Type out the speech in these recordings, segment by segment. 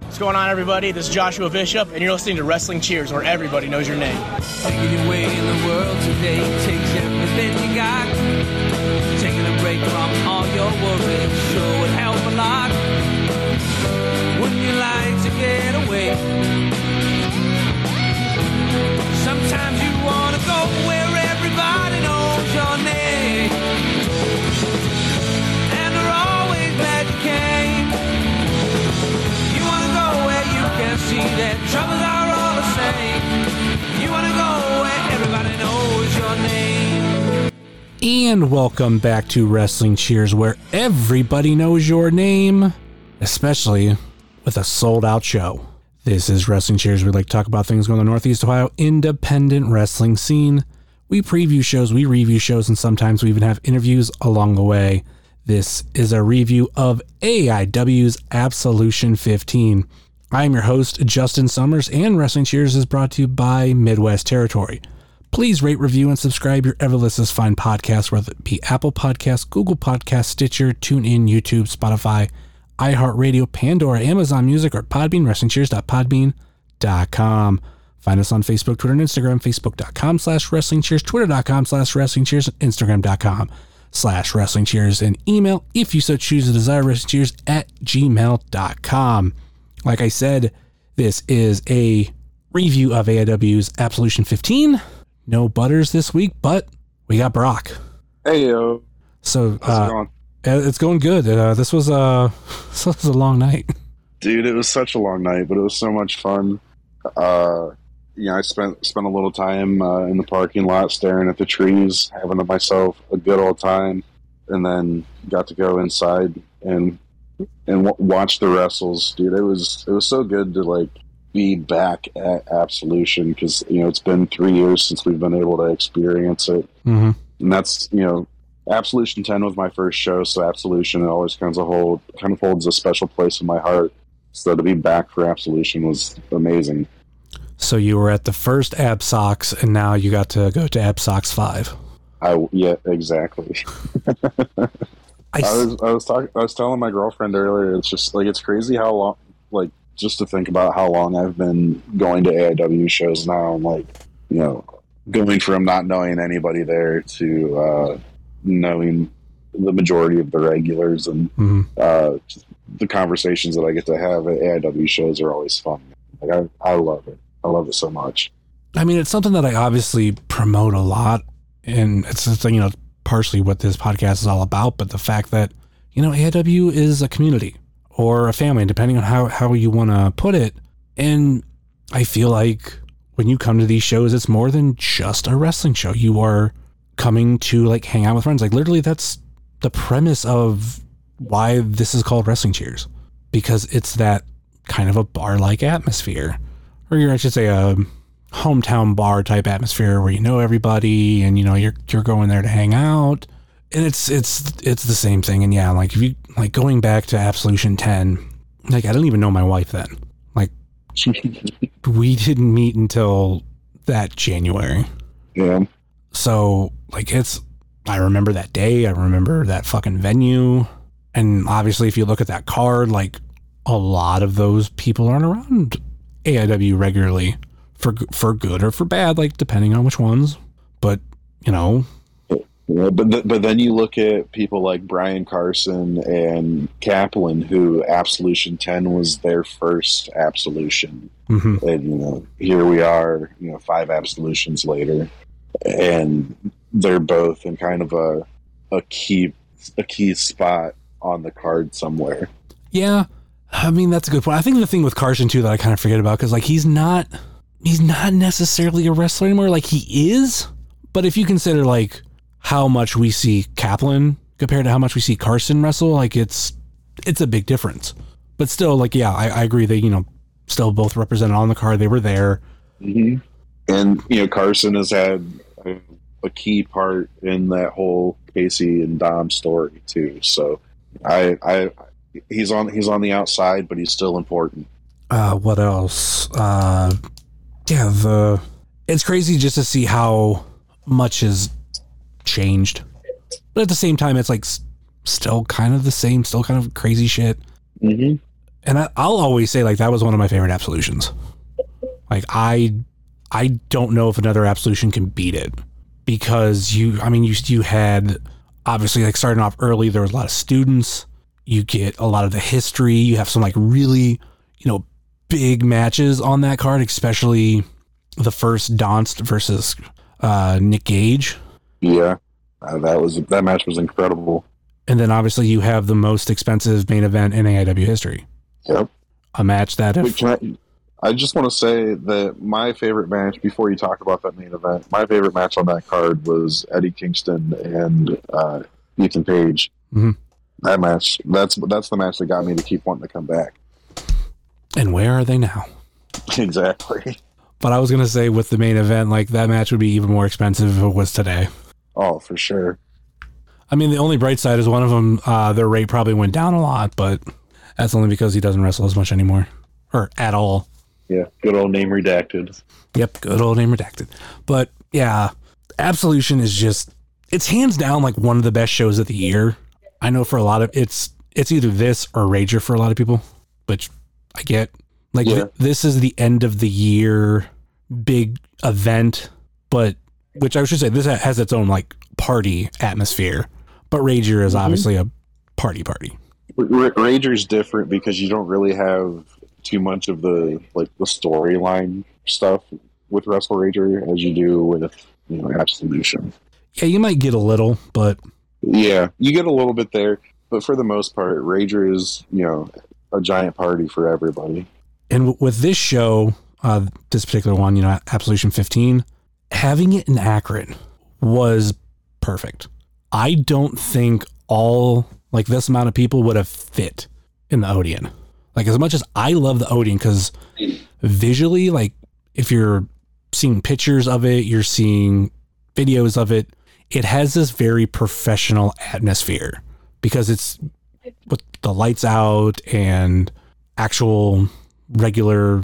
What's going on, everybody? This is Joshua Bishop, and you're listening to Wrestling Cheers, where everybody knows your name. Taking your way in the world today takes everything you got. Taking a break from all your worries sure would help a lot. Wouldn't you like to get away? And welcome back to Wrestling Cheers, where everybody knows your name, especially with a sold out show. This is Wrestling Cheers. We like to talk about things going on the Northeast Ohio independent wrestling scene. We preview shows, we review shows, and sometimes we even have interviews along the way. This is a review of AIW's Absolution 15. I am your host, Justin Summers, and Wrestling Cheers is brought to you by Midwest Territory. Please rate, review, and subscribe your ever listeners find podcast, whether it be Apple Podcasts, Google Podcasts, Stitcher, TuneIn, YouTube, Spotify, iHeartRadio, Pandora, Amazon Music, or Podbean, WrestlingCheers.podbean.com. Find us on Facebook, Twitter, and Instagram, Facebook.com slash Wrestling Cheers, Twitter.com slash Wrestling Cheers, Instagram.com slash Wrestling Cheers, and email, if you so choose to desire, Wrestling Cheers at gmail.com. Like I said, this is a review of AIW's Absolution 15. No butters this week, but we got Brock. Hey yo, So how's it uh, going? uh, it's going good. Uh, this was a this was a long night. Dude, it was such a long night, but it was so much fun. Uh, you know, I spent spent a little time uh, in the parking lot staring at the trees, having myself a good old time, and then got to go inside and and w- watch the wrestles. Dude, it was it was so good to like be back at Absolution because you know it's been three years since we've been able to experience it. Mm-hmm. and that's you know absolution 10 was my first show so absolution it always kind of hold kind of holds a special place in my heart so to be back for absolution was amazing So you were at the first Ab Sox, and now you got to go to Ab Sox Five. i yeah exactly I, i was i was talking i was telling my girlfriend earlier it's just like it's crazy how long like just to think about how long i've been going to aiw shows now and like you know going from not knowing anybody there to uh knowing the majority of the regulars and Mhm. uh, the conversations that I get to have at AIW shows are always fun. Like I, I love it. I love it so much. I mean, it's something that I obviously promote a lot, and it's just, you know partially what this podcast is all about. But the fact that you know AIW is a community or a family, depending on how how you want to put it, and I feel like when you come to these shows, it's more than just a wrestling show. You are coming to like hang out with friends. Like literally, that's the premise of why this is called Wrestling Cheers because it's that kind of a bar like atmosphere, or you're, I should say, a hometown bar type atmosphere where you know everybody and you know you're you're going there to hang out. And it's it's it's the same thing. And yeah, like if you like going back to Absolution Ten, like I didn't even know my wife then. Like we didn't meet until that January. yeah. So like it's I remember that day, I remember that fucking venue. And obviously if you look at that card, like a lot of those people aren't around AIW regularly for for good or for bad, like depending on which ones. But, you know, Yeah, but th- but then you look at people like Brian Carson and Kaplan, who Absolution Ten was their first Absolution, mhm. and you know here we are, you know, five Absolutions later, and they're both in kind of a a key a key spot on the card somewhere. Yeah, I mean that's a good point. I think the thing with Carson too that I kind of forget about because like he's not he's not necessarily a wrestler anymore. Like he is, but if you consider like how much we see Kaplan compared to how much we see Carson wrestle, like it's it's a big difference. But still, like yeah, I, I agree. They you know still both represented on the card. They were there. hmm And you know, Carson has had a, a key part in that whole Casey and Dom story too. So, I, I, he's on he's on the outside, but he's still important. uh what else uh yeah the it's crazy just to see how much has changed but at the same time it's like s- still kind of the same, still kind of crazy shit. hmm And I, I'll always say like that was one of my favorite absolutions. Like I, I don't know if another absolution can beat it because you. I mean, you you had obviously like starting off early. There was a lot of students. You get a lot of the history. You have some like really, you know, big matches on that card, especially the first Donst versus uh, Nick Gage. Yeah, uh, that was that match was incredible. And then obviously you have the most expensive main event in AIW history. Yep. A match that if Wait, I, I just want to say that my favorite match before you talk about that main event, my favorite match on that card was Eddie Kingston and uh, Ethan Page. Mhm. That match, that's that's the match that got me to keep wanting to come back. And where are they now? exactly. But I was gonna say with the main event, like that match would be even more expensive if it was today. Oh, for sure. I mean, the only bright side is one of them, uh, their rate probably went down a lot, but that's only because he doesn't wrestle as much anymore, or at all. Yeah, good old name redacted. Yep, good old name redacted. But yeah, Absolution is just it's hands down like one of the best shows of the year. I know for a lot of it's it's either this or Rager for a lot of people, which I get. Like Yeah. th- this is the end of the year big event, but which I should say this has its own like party atmosphere. But Rager is mm-hmm. obviously a party party. R- R- Rager's different because you don't really have too much of the like the storyline stuff with Wrestle Rager as you do with you know Absolution. Yeah, you might get a little, but Yeah, you get a little bit there, but for the most part, Rager is you know a giant party for everybody. And w- with this show, uh, this particular one, you know, Absolution 15, having it in Akron was perfect. I don't think all like this amount of people would have fit in the Odeon. Like as much as I love the Odeon, because visually, like if you're seeing pictures of it, you're seeing videos of it, it has this very professional atmosphere because it's with the lights out and actual regular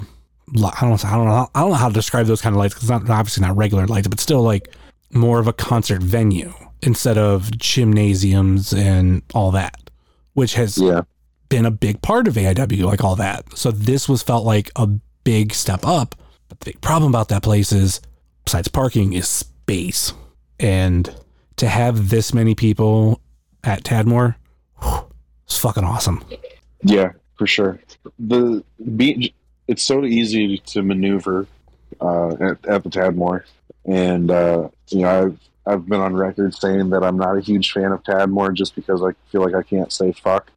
I don't know, I don't know I don't know how to describe those kind of lights because it's not obviously not regular lights but still like more of a concert venue instead of gymnasiums and all that which has Yeah, been a big part of AIW like all that. So this was felt like a big step up but the big problem about that place is besides parking is space. And to have this many people at Tadmor whew, it's fucking awesome yeah, for sure. The be, it's so easy to maneuver uh, at, at the Tadmor, and uh, you know I've I've been on record saying that I'm not a huge fan of Tadmor just because I feel like I can't say fuck.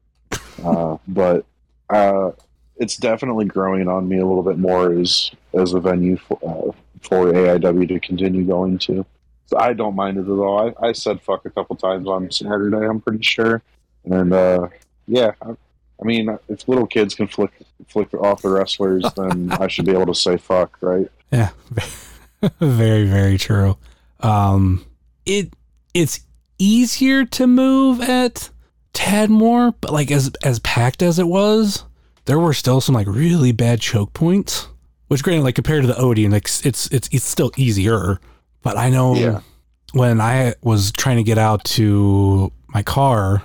Uh, but uh, it's definitely growing on me a little bit more as as a venue for, uh, for AIW to continue going to. So I don't mind it at all. I, I said fuck a couple times on Saturday. I'm pretty sure, and uh, yeah, I, I mean, if little kids can flick flick off the wrestlers, then I should be able to say fuck, right? Yeah, very very true. Um, it it's easier to move at Tadmor, but like as as packed as it was, there were still some like really bad choke points. Which, granted, like compared to the Odeon, like it's it's it's still easier. But I know Yeah. when I was trying to get out to my car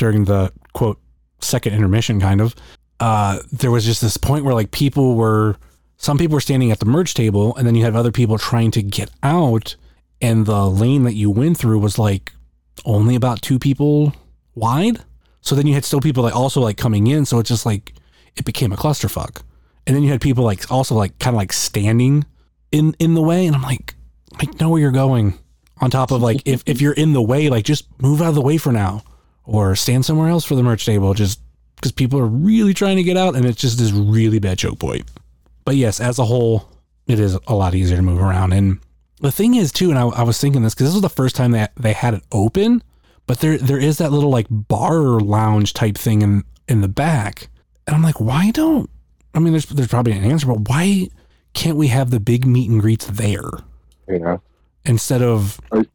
during the quote second intermission, kind of, uh, there was just this point where like people were some people were standing at the merge table and then you have other people trying to get out and the lane that you went through was like only about two people wide. So then you had still people like also like coming in so it's just like it became a clusterfuck. And then you had people like also like kind of like standing in in the way and i'm like I know where you're going. On top of like if, if you're in the way like just move out of the way for now or stand somewhere else for the merch table just because people are really trying to get out and it's just this really bad choke point but yes, as a whole, it is a lot easier to move around. And the thing is too, and I, I was thinking this because this was the first time that they had it open, but there there is that little like bar lounge type thing in in the back, and I'm like, why don't? I mean, there's there's probably an answer, but why can't we have the big meet and greets there Yeah. instead of? Are you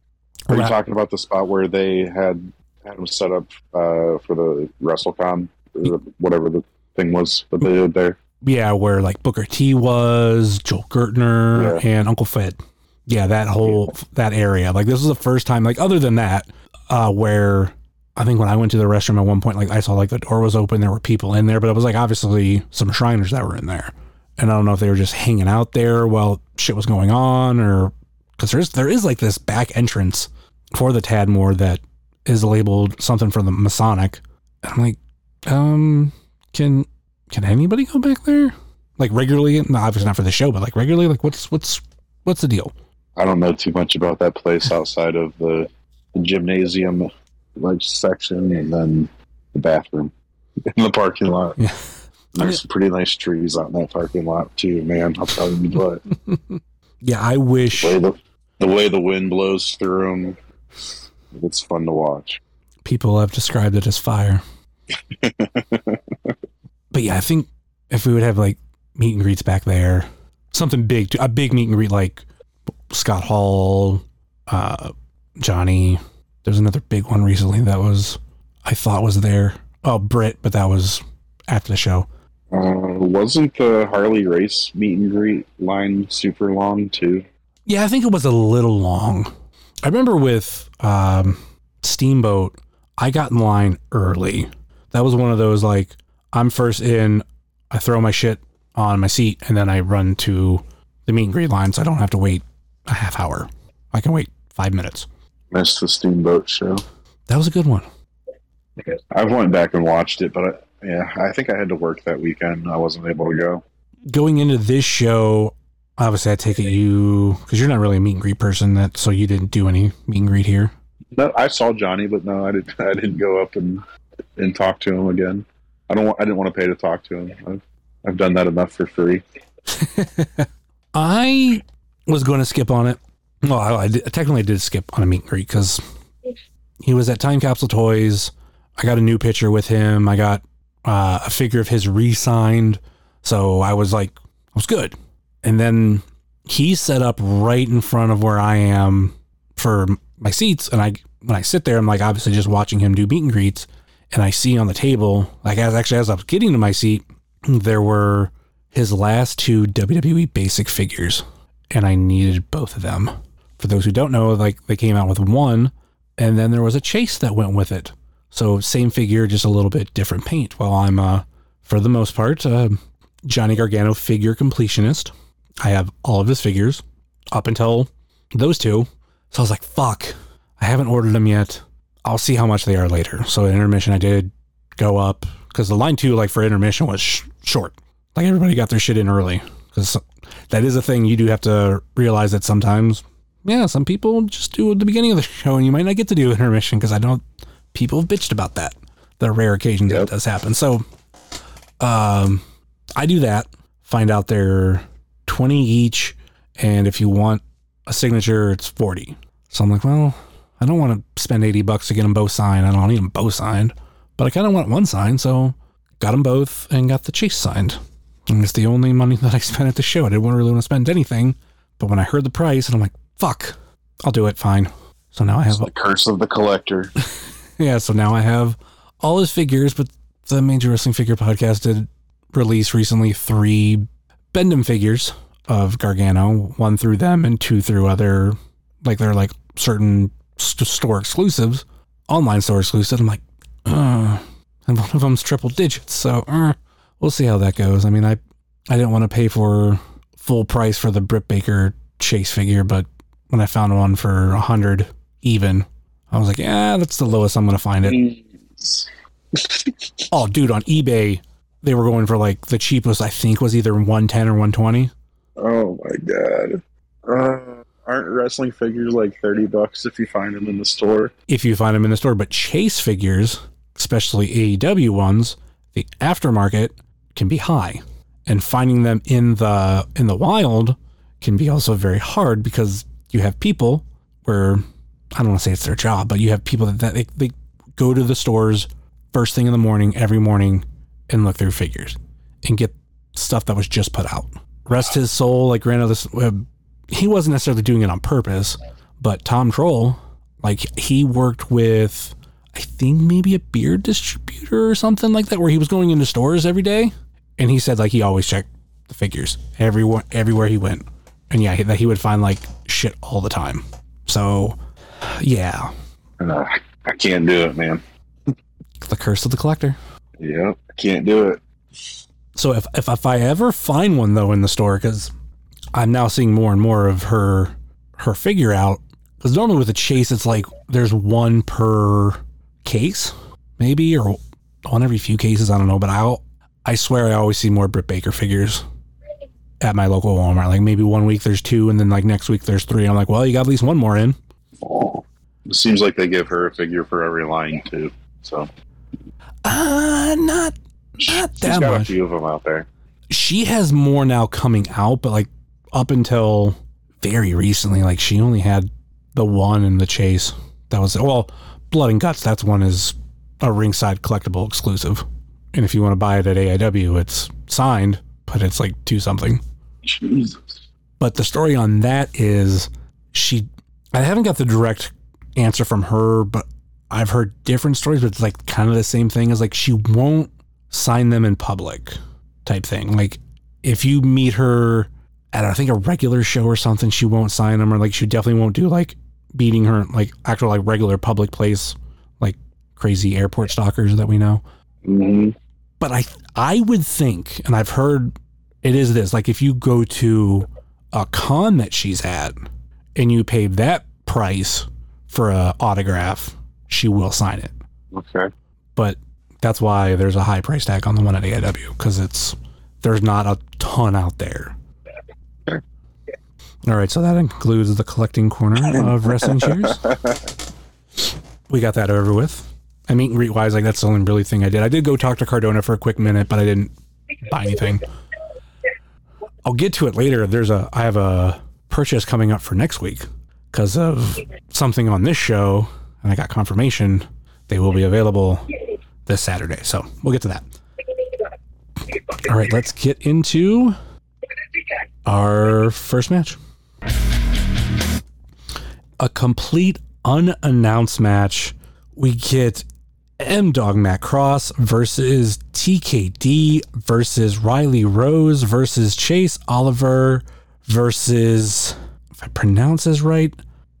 Right. talking about the spot where they had had them set up uh, for the WrestleCon, whatever the thing was that they did there? Yeah, where like Booker T was, Joel Gertner, and Uncle Fed. Yeah, that whole that area. Like this was the first time. Like other than that, uh, where I think when I went to the restroom at one point, like I saw like the door was open, there were people in there, but it was like obviously some Shriners that were in there. And I don't know if they were just hanging out there while shit was going on or because there's there is like this back entrance for the Tadmor that is labeled something for the Masonic. And I'm like, um, can can anybody go back there? Like regularly? No, obviously not for the show, but like regularly, like what's what's what's the deal? I don't know too much about that place outside of the, the gymnasium like section and then the bathroom in the parking lot. Yeah. There's some pretty nice trees out in that parking lot too, man. I'll tell you what. Yeah, I wish the, way the, the way the wind blows through them, it's fun to watch. people have described it as fire. but yeah, I think if we would have like meet and greets back there, something big, a big meet and greet like Scott Hall, uh, Johnny. There's another big one recently that was I thought was there. Oh, Britt, but that was after the show. Uh, wasn't the Harley race meet and greet line super long too? Yeah, I think it was a little long. I remember with um, Steamboat, I got in line early. That was one of those like I'm first in, I throw my shit on my seat, and then I run to the meet and greet line, so I don't have to wait a half hour. I can wait five minutes. Missed the Steamboat show. That was a good one. I went back and watched it, but I, yeah, I think I had to work that weekend. I wasn't able to go. Going into this show, obviously, I take it you because you're not really a meet and greet person, that so you didn't do any meet and greet here. No, I saw Johnny, but no, I didn't. I didn't go up and and talk to him again. I don't. Want, I didn't want to pay to talk to him. I've, I've done that enough for free. I was going to skip on it. Well, I, I did, technically did skip on a meet and greet because he was at Time Capsule Toys. I got a new picture with him. I got uh, a figure of his re-signed. So I was like, I was good. And then he's set up right in front of where I am for my seats. And I, when I sit there, I'm like, obviously just watching him do meet and greets. And I see on the table, like as actually as I was getting to my seat, there were his last two WWE basic figures. And I needed both of them. For those who don't know, like they came out with one, and then there was a chase that went with it. So same figure, just a little bit different paint. Well, I'm uh, for the most part, uh, Johnny Gargano figure completionist. I have all of his figures up until those two. So I was like, fuck, I haven't ordered them yet. I'll see how much they are later. So at intermission, I did go up because the line two, like for intermission, was sh- short. Like everybody got their shit in early because that is a thing you do have to realize that sometimes, yeah, some people just do at the beginning of the show and you might not get to do intermission because I don't, people have bitched about that. The rare occasions yep. that does happen. So, um, I do that, find out their 20 each. And if you want a signature, it's 40. So I'm like, well, I don't want to spend 80 bucks to get them both signed. I don't need them both signed, but I kind of want one signed. So got them both and got the chase signed. And it's the only money that I spent at the show. I didn't really want to spend anything. But when I heard the price, and I'm like, fuck, I'll do it. Fine. So now I have it's the curse of the collector. yeah. So now I have all his figures, but the Major Wrestling Figure Podcast did release recently three Bendham figures of Gargano, one through them and two through other, like they're like certain st- store exclusives, online store exclusive. I'm like, uh, and one of them's triple digits, so uh, we'll see how that goes. I mean, I I didn't want to pay for full price for the Britt Baker Chase figure, but when I found one for a hundred even, I was like, yeah, that's the lowest I'm gonna find it. Oh, dude, on eBay, they were going for like the cheapest. I think was either 110 or 120. Oh my god. Uh, aren't wrestling figures like 30 bucks if you find them in the store? If you find them in the store, but Chase figures, especially AEW ones, the aftermarket can be high, and finding them in the in the wild can be also very hard because you have people where I don't want to say it's their job, but you have people that, that they, they go to the stores first thing in the morning every morning and look through figures and get stuff that was just put out. Rest his soul, like granted, this uh, he wasn't necessarily doing it on purpose, but Tom Troll, like he worked with, I think maybe a beer distributor or something like that, where he was going into stores every day, and he said like he always checked the figures everywhere everywhere he went, and yeah, that he would find like shit all the time. So, yeah, Uh, I can't do it, man. The curse of the collector. Yep, can't do it. So if, if if I ever find one though in the store, because I'm now seeing more and more of her her figure out. Because normally with a chase, it's like there's one per case, maybe, or on every few cases. I don't know, but I I swear I always see more Britt Baker figures at my local Walmart. Like maybe one week there's two, and then like next week there's three. I'm like, well, you got at least one more in. It seems like they give her a figure for every line too. So Uh not she's not got that a few of them out there. she has more now coming out, but like up until very recently, like she only had the one in the chase. That was well, Blood and Guts. That's one is a ringside collectible exclusive, and if you want to buy it at AIW, it's signed, but it's like two something. Jesus. But the story on that is she. I haven't got the direct answer from her, but I've heard different stories. But it's like kind of the same thing as like she won't sign them in public, type thing. Like if you meet her at I think a regular show or something, she won't sign them, or like she definitely won't do like beating her like actual like regular public place, like crazy airport stalkers that we know hmm but I I would think, and I've heard it is this like if you go to a con that she's at and you pay that price for a autograph, she will sign it. Okay. But that's why there's a high price tag on the one at AIW because it's there's not a ton out there. Sure. All right, so that includes the collecting corner of wrestling cheers. We got that over with. I mean, greet wise, like that's the only really thing I did. I did go talk to Cardona for a quick minute, but I didn't buy anything. I'll get to it later. There's a I have a purchase coming up for next week because of something on this show, and I got confirmation they will be available this Saturday. So we'll get to that. All right, let's get into our first match. A complete unannounced match. We get M Dog Matt Cross versus TKD versus Riley Rose versus Chase Oliver versus, if I pronounce this right,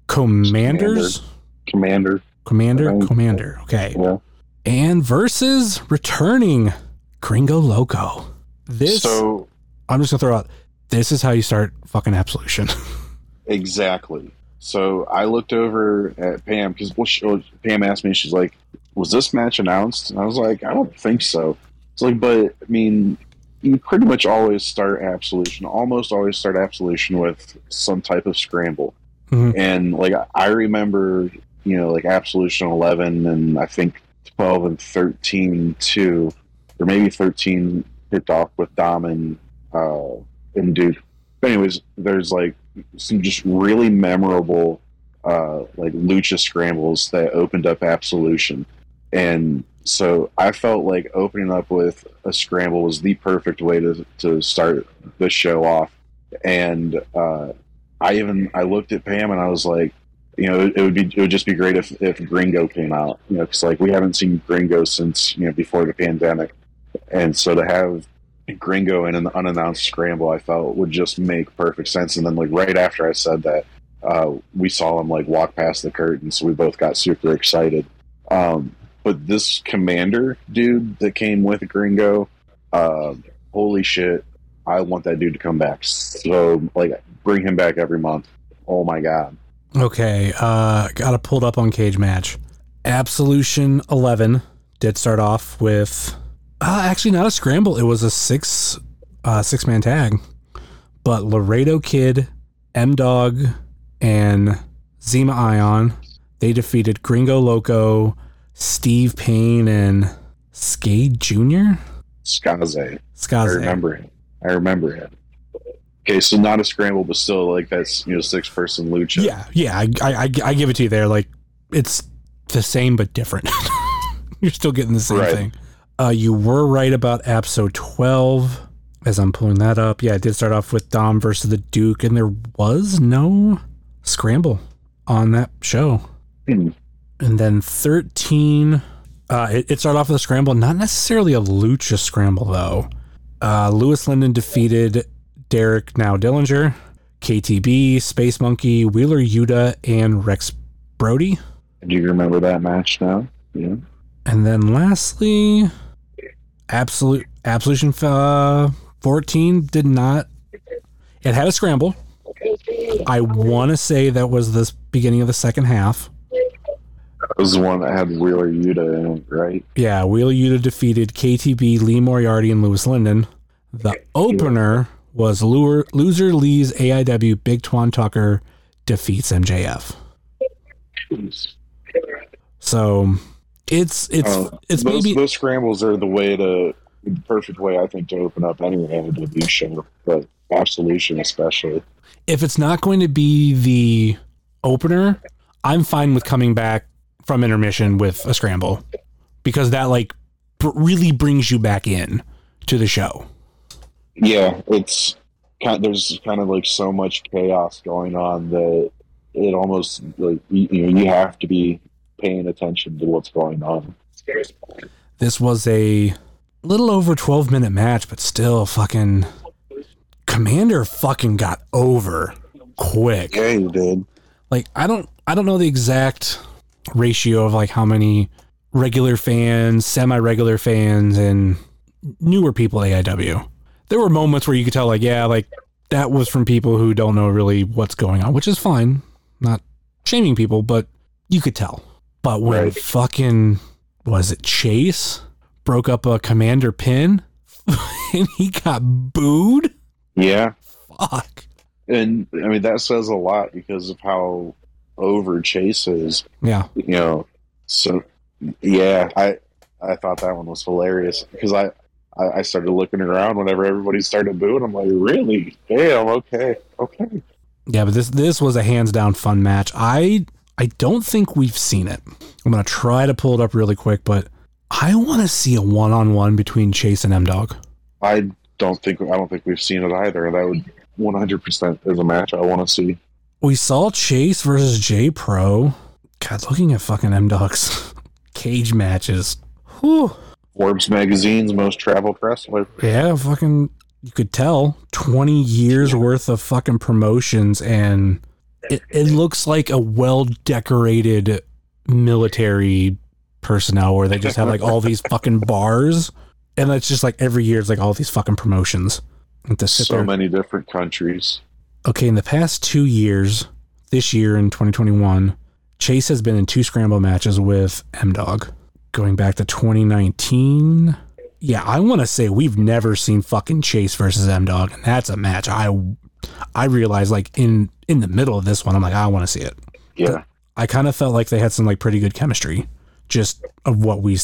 Komanders? Komander. Komander? Komander. Komander. Okay. Yeah. And versus returning Gringo Loco. This, So I'm just to throw out, this is how you start fucking Absolution. exactly. So I looked over at Pam because well, she, Pam asked me. She's like, "Was this match announced?" And I was like, "I don't think so." It's like, but I mean, you pretty much always start Absolution. Almost always start Absolution with some type of scramble. Mhm. And like I remember, you know, like Absolution 11 and I think 12 and 13 too, or maybe 13 kicked off with Dom and uh, and Duke. But anyways, there's like some just really memorable uh, like lucha scrambles that opened up Absolution, and so I felt like opening up with a scramble was the perfect way to to start the show off. And uh, I even I looked at Pam and I was like, you know, it would be it would just be great if if Gringo came out, you know, because like we haven't seen Gringo since you know before the pandemic, and so to have Gringo in an unannounced scramble, I felt would just make perfect sense. And then like right after I said that, uh, we saw him like walk past the curtain, so we both got super excited. Um, but this Komander dude that came with Gringo, uh, holy shit! I want that dude to come back. So like, bring him back every month. Oh my god! Okay, uh, got it pulled up on Cage Match. Absolution 11 did start off with, uh, actually not a scramble. It was a six, uh, six man tag. But Laredo Kid, M Dog, and Zema Ion, they defeated Gringo Loco, Steve Payne, and Skade Jr. Skaze. I remember him. I remember him. Okay, so not a scramble, but still like that's you know six person lucha. Yeah, yeah, I, I, I, I give it to you there. Like, it's the same but different. You're still getting the same Right. thing. Uh, you were right about episode 12. As I'm pulling that up, yeah, it did start off with Dom versus the Duke, and there was no scramble on that show. Hmm. And then 13, uh, it, it started off with a scramble, not necessarily a lucha scramble, though. Uh, Louis Lyndon defeated Derek Now Dillinger, KTB, Space Monkey, Wheeler Yuta, and Rex Brody. Do you remember that match now? Yeah. And then lastly, Absolute Absolution uh, 14 did not. It had a scramble. I want to say that was the beginning of the second half. That was the one that had Wheeler Yuta in it, right? Yeah, Wheeler Yuta defeated KTB, Lee Moriarty, and Louis Lyndon. The opener was Loser, loser Lee's AIW Big Twan Tucker defeats MJF. So it's it's Uh, it's those, maybe those scrambles are the way to the perfect way I think to open up any AEW show, but Absolution especially. if it's not going to be the opener, I'm fine with coming back from intermission with a scramble because that like br- really brings you back in to the show. Yeah, it's kind. Of, There's kind of like so much chaos going on that it almost like you, you know you have to be paying attention to what's going on. This was a little over 12 minute match, but still fucking Komander fucking got over quick. Yeah, you did. Like I don't I don't know the exact ratio of like how many regular fans, semi-regular fans and newer people AIW. There were moments where you could tell like yeah, like that was from people who don't know really what's going on, which is fine. Not shaming people, but you could tell. But when Right. fucking was it Chase broke up a Komander pin and he got booed? Yeah, Fuck. and I mean that says a lot because of how over Chase is. Yeah. You know, so yeah, I I thought that one was hilarious because I. I I started looking around whenever everybody started booing. I'm like, really? Damn. Okay. Okay. Yeah, but this this was a hands down fun match. I I don't think we've seen it. I'm gonna try to pull it up really quick, but I want to see a one on one between Chase and M Dog. I don't think I don't think we've seen it either. That would 100 percent is a match I want to see. We saw Chase versus J Pro. God, looking at fucking M Dog's cage matches. Whew. Forbes magazine's most traveled wrestler. Yeah, fucking. You could tell twenty years worth of fucking promotions, and it, it looks like a well decorated military personnel where they just have like all these fucking bars, and it's just like every year it's like all these fucking promotions. And to sit So there. many different countries. Okay, in the past two years, this year in 2021, Chase has been in two scramble matches with M Dog. Going back to 2019. Yeah, I want to say we've never seen fucking Chase versus M Dog, and that's a match I I realized like in in the middle of this one, I'm like I want to see it. Yeah. I kind of felt like they had some like pretty good chemistry, just of what we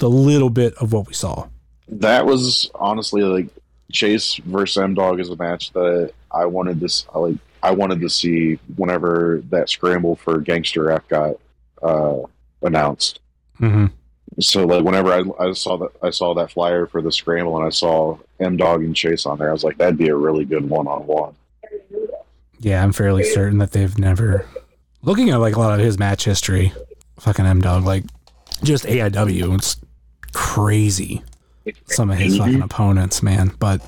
the little bit of what we saw. That was honestly like Chase versus M Dog is a match that I wanted this like I wanted to see whenever that scramble for Gangster F got uh, announced. Mm-hmm. So like whenever I, I saw that I saw that flyer for the scramble and I saw M Dog and Chase on there, I was like, that'd be a really good one on one. Yeah, I'm fairly certain that they've never. Looking at like a lot of his match history, fucking M Dog, like just AIW, it's crazy. Some of his fucking opponents, man. But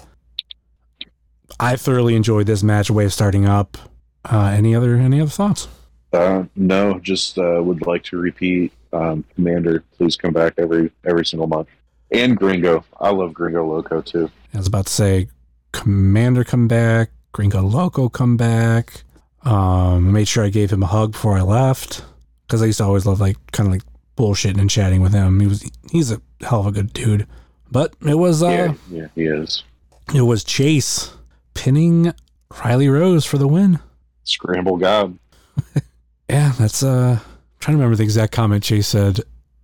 I thoroughly enjoyed this match. Way of starting up. Uh, any other any other thoughts? Uh, no, just uh, would like to repeat. Um, Komander, please come back every every single month. And Gringo, I love Gringo Loco too. I was about to say, Komander come back, Gringo Loco come back. Um, made sure I gave him a hug before I left because I used to always love like kind of like bullshitting and chatting with him. He was he's a hell of a good dude. But it was uh, yeah, yeah, he is. it was Chase pinning Riley Rose for the win. Scramble God. Yeah, that's uh trying to remember the exact comment Chase said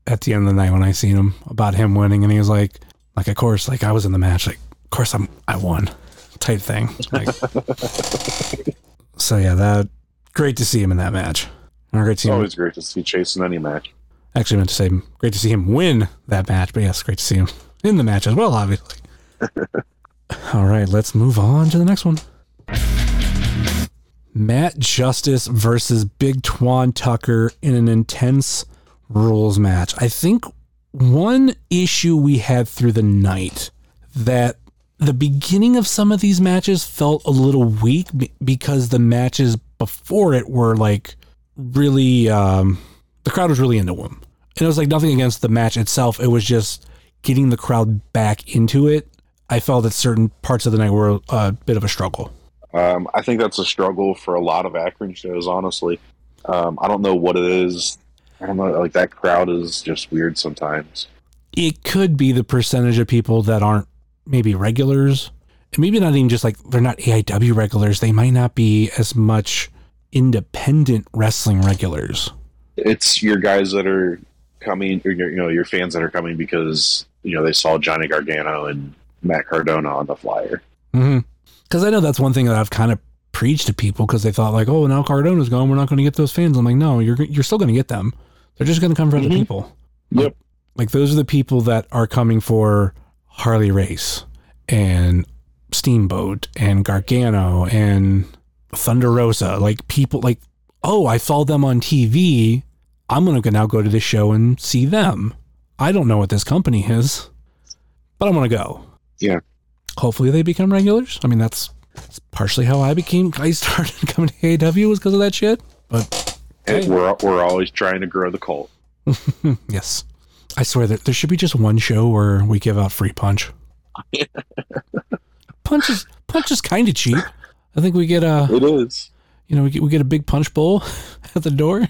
at the end of the night when I seen him about him winning and he was like like of course like I was in the match like of course I'm I won type thing. Like So yeah, that great to see him in that match. And great to It's see him always great to see Chase in any match. actually meant to say great to see him win that match, but yes, great to see him in the match as well, obviously. All right, let's move on to the next one. Matt Justice versus Big Twan Tucker in an intense rules match. I think one issue we had through the night that the beginning of some of these matches felt a little weak because the matches before it were like really um the crowd was really into them And it was like nothing against the match itself. It was just getting the crowd back into it. I felt that certain parts of the night were a bit of a struggle. Um, I think that's a struggle for a lot of Akron shows, honestly. Um, I don't know what it is. I don't know. Like that crowd is just weird sometimes. It could be the percentage of people that aren't maybe regulars. And maybe not even just like they're not AIW regulars. They might not be as much independent wrestling regulars. It's your guys that are coming, or your, you know, your fans that are coming because you know they saw Johnny Gargano and Matt Cardona on the flyer. Because Mm-hmm. I know that's one thing that I've kind of preached to people because they thought like, oh, now Cardona's gone, we're not going to get those fans. I'm like, no, you're you're still going to get them. They're just going to come for other Mhm. people. Yep. Like those are the people that are coming for Harley Race and Steamboat and Gargano and Thunder Rosa. Like people like, oh, I saw them on TV. I'm going to now go to this show and see them. I don't know what this company is, but I'm going to go. Yeah. Hopefully they become regulars. I mean, that's, that's partially how I became, I started coming to AW was because of that shit. But Hey. we're we're always trying to grow the cult. yes, I swear that there should be just one show where we give out free punch. punch is punch is kind of cheap. I think we get a It is. you know we get, we get a big punch bowl at the door.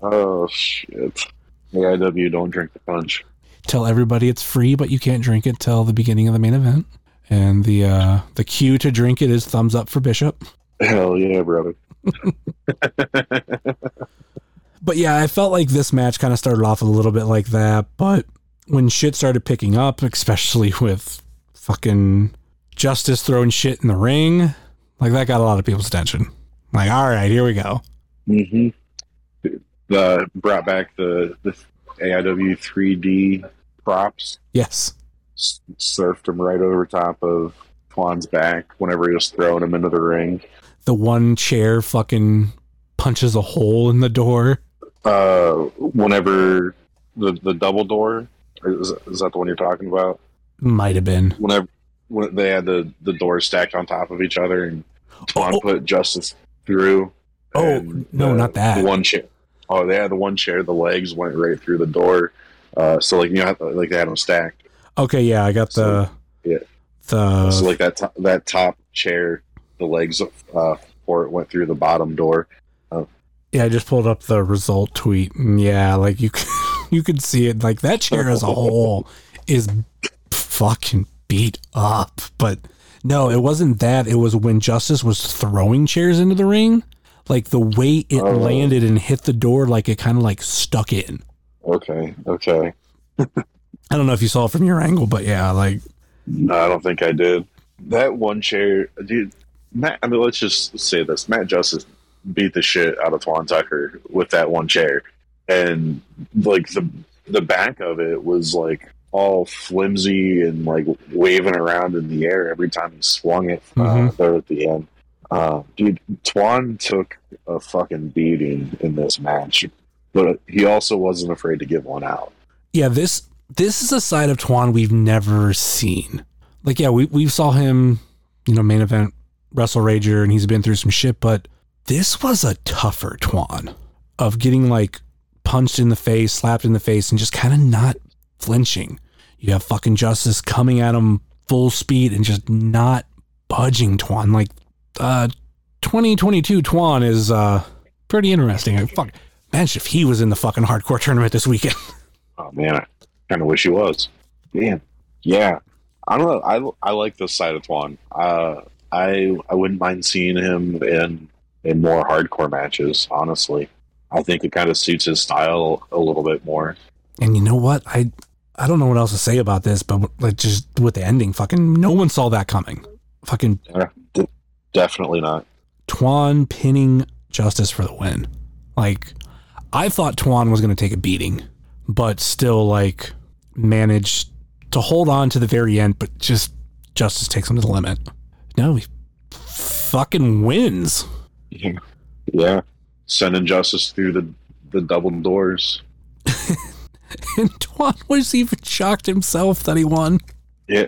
Oh shit. AIW don't drink the punch. Tell everybody it's free, but you can't drink it till the beginning of the main event. And the uh, the cue to drink it is thumbs up for Bishop. Hell yeah, brother. But yeah, I felt like this match kind of started off a little bit like that. But when shit started picking up, especially with fucking Justice throwing shit in the ring, like that got a lot of people's attention. Like, all right, here we go. Mm-hmm. The brought back the the AIW 3D props. Yes. s- Surfed him right over top of Twan's back whenever he was throwing him into the ring. The one chair fucking punches a hole in the door. Uh, whenever the the double door is, is that the one you're talking about? Might have been. Whenever when they had the the doors stacked on top of each other and Twan Oh. put Justice through. Oh, and no, the- not that. The one chair. Oh, they had the one chair. The legs went right through the door. Uh, so like you know, like they had them stacked. Okay, yeah, I got the So, yeah. the so like that top, that top chair, the legs uh, for it went through the bottom door. yeah. I just pulled up the result tweet, and yeah, like you could, you could see it. Like that chair as a whole is fucking beat up. But no, it wasn't that. It was when Justice was throwing chairs into the ring. Like the way it Oh. landed and hit the door, like it kind of like stuck in. Okay, okay. I don't know if you saw it from your angle, but yeah, like No, I don't think I did. That one chair, dude. Matt, I mean, let's just say this: Matt Justice beat the shit out of Twan Tucker with that one chair, and like the the back of it was like all flimsy and like waving around in the air every time he swung it uh, Mhm. there at the end. Uh, dude, Twan took a fucking beating in this match, but he also wasn't afraid to give one out. yeah, this this is a side of Twan we've never seen. Like, yeah, we we saw him, you know, main event Wrestle Rager, and he's been through some shit, but this was a tougher Twan of getting like punched in the face, slapped in the face, and just kind of not flinching. You have fucking Justice coming at him full speed and just not budging Twan. Like, uh, 2022 Twan is uh pretty interesting. Fuck, imagine if he was in the fucking hardcore tournament this weekend. Oh man, I kind of wish he was. Man, yeah. I don't know. I, I like this side of Twan. Uh, I I wouldn't mind seeing him in in more hardcore matches. Honestly, I think it kind of suits his style a little bit more. And you know what? I I don't know what else to say about this, but like just with the ending, fucking no one saw that coming. Fucking Yeah, d- definitely not. Twan pinning Justice for the win. Like I thought Twan was going to take a beating, but still like managed to hold on to the very end, but just Justice takes him to the limit. No, he fucking wins. Yeah, yeah. Sending justice through the the double doors. And Twan was even shocked himself that he won. Yeah,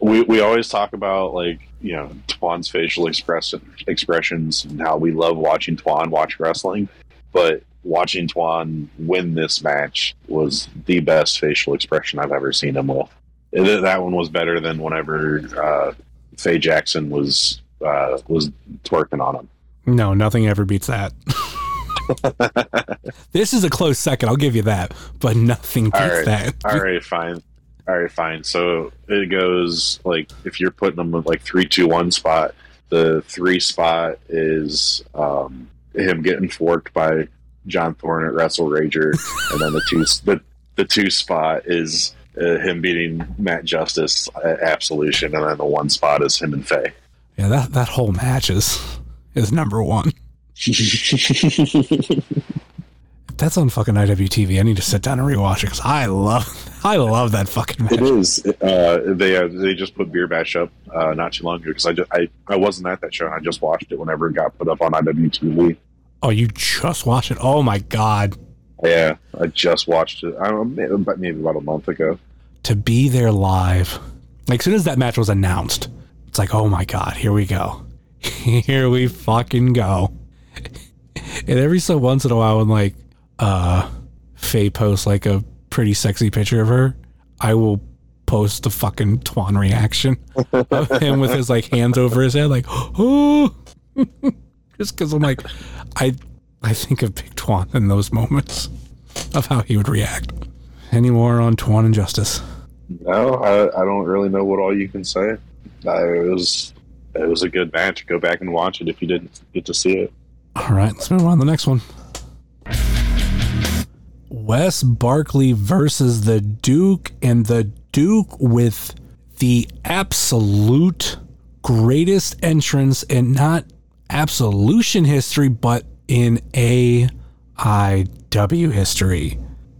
we we always talk about like you know Twan's facial express expressions and how we love watching Twan watch wrestling, but watching Twan win this match was the best facial expression I've ever seen him with. It- that one was better than whenever uh, Faye Jackson was uh, was twerking on him. No, nothing ever beats that. this is a close second, I'll give you that, but nothing beats All right. that. All right, fine. All right, fine. So it goes like if you're putting them with like three, two, one spot. The three spot is um, him getting forked by John Thorne at Wrestle Rager, and then the two the the two spot is uh, him beating Matt Justice at Absolution, and then the one spot is him and Faye. Yeah, that that whole match is is number one. That's on fucking IWTV, I need to sit down and rewatch it because I love I love that fucking match. It is. Uh, they uh, they just put Beer Bash up uh, not too long ago because I, just, I I wasn't at that show. and I just watched it whenever it got put up on IWTV. Oh, you just watched it? Oh my god. Yeah, I just watched it. I don't know, maybe about- a month ago. To be there live. Like as soon as that match was announced, it's like, oh my god, here we go. here we fucking go. and every so once in a while when like uh Faye posts like a pretty sexy picture of her, I will post the fucking Twan reaction of him with his like hands over his head, like, oh just because I'm like, I I think of Big Twan in those moments of how he would react. Any more on Twan and Justice? No, I, I don't really know what all you can say. I, it was it was a good match. Go back and watch it if you didn't get to see it. All right, let's move on to the next one. Wes Barkley versus the Duke, and the Duke with the absolute greatest entrance and not absolution history, but in AIW history.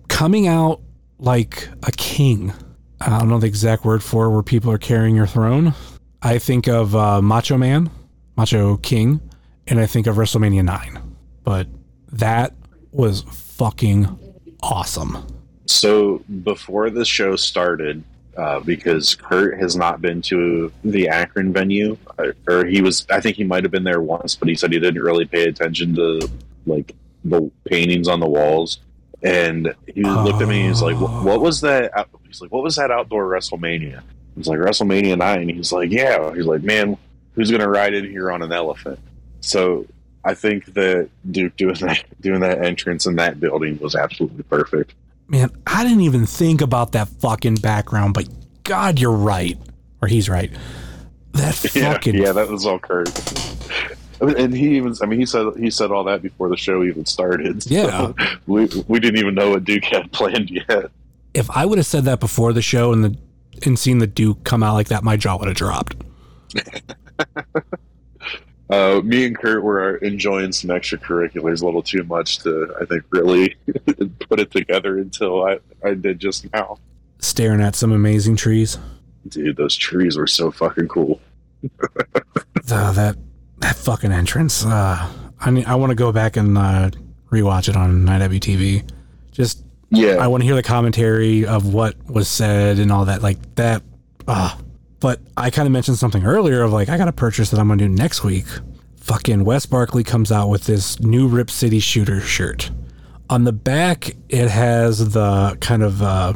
Coming out like a king. I don't know the exact word for where people are carrying your throne. I think of uh, Macho Man, Macho King, and I think of WrestleMania 9. But that was fucking awesome. So before the show started, uh, because Kurt has not been to the Akron venue, uh, or he was, I think he might have been there once, but he said he didn't really pay attention to like the paintings on the walls. And he looked at me and he's like, "What what was that?" He's like, "What was that outdoor WrestleMania?" He's like, "WrestleMania 9. He's like, "Yeah." He's like, "Man, who's gonna ride in here on an elephant?" So I think that Duke doing that doing that entrance in that building was absolutely perfect. Man, I didn't even think about that fucking background, but God, you're right. Or he's right. That Yeah, fucking yeah, that was all Kurt. And he even, I mean, he said he said all that before the show even started. So Yeah. we we didn't even know what Duke had planned yet. if I would have said that before the show and the and seen the Duke come out like that, my jaw would have dropped. Uh, me and Kurt were enjoying some extracurriculars a little too much to, I think, really put it together until I, I did just now. Staring at some amazing trees. Dude, those trees were so fucking cool. Uh, that that fucking entrance. Uh, I need, I want to go back and uh, rewatch it on IWTV. Just Yeah, I want to hear the commentary of what was said and all that, like that. Uh, but I kind of mentioned something earlier of like I got a purchase that I'm gonna do next week. Fucking Wes Barkley comes out with this new Rip City Shooter shirt. On the back, it has the kind of uh,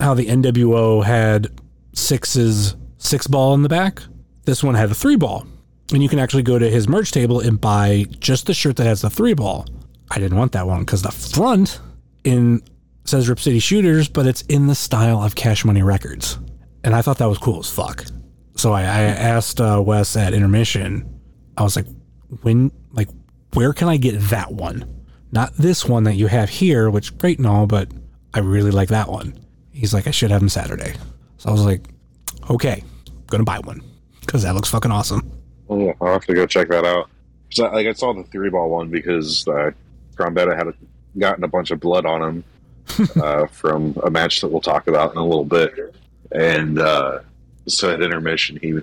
how the NWO had sixes six ball in the back. This one had a three ball, and you can actually go to his merch table and buy just the shirt that has the three ball. I didn't want that one because the front in says Rip City Shooters, but it's in the style of Cash Money Records. And I thought that was cool as fuck. So I, I asked uh, Wes at intermission, I was like, when, like, where can I get that one? Not this one that you have here, which great and all, but I really like that one. He's like, I should have them Saturday. So I was like, okay, gonna buy one because that looks fucking awesome. Oh, yeah, I'll have to go check that out. So, like I saw the three ball one because uh, Trombetta had gotten a bunch of blood on him uh, from a match that we'll talk about in a little bit, and uh, so at intermission he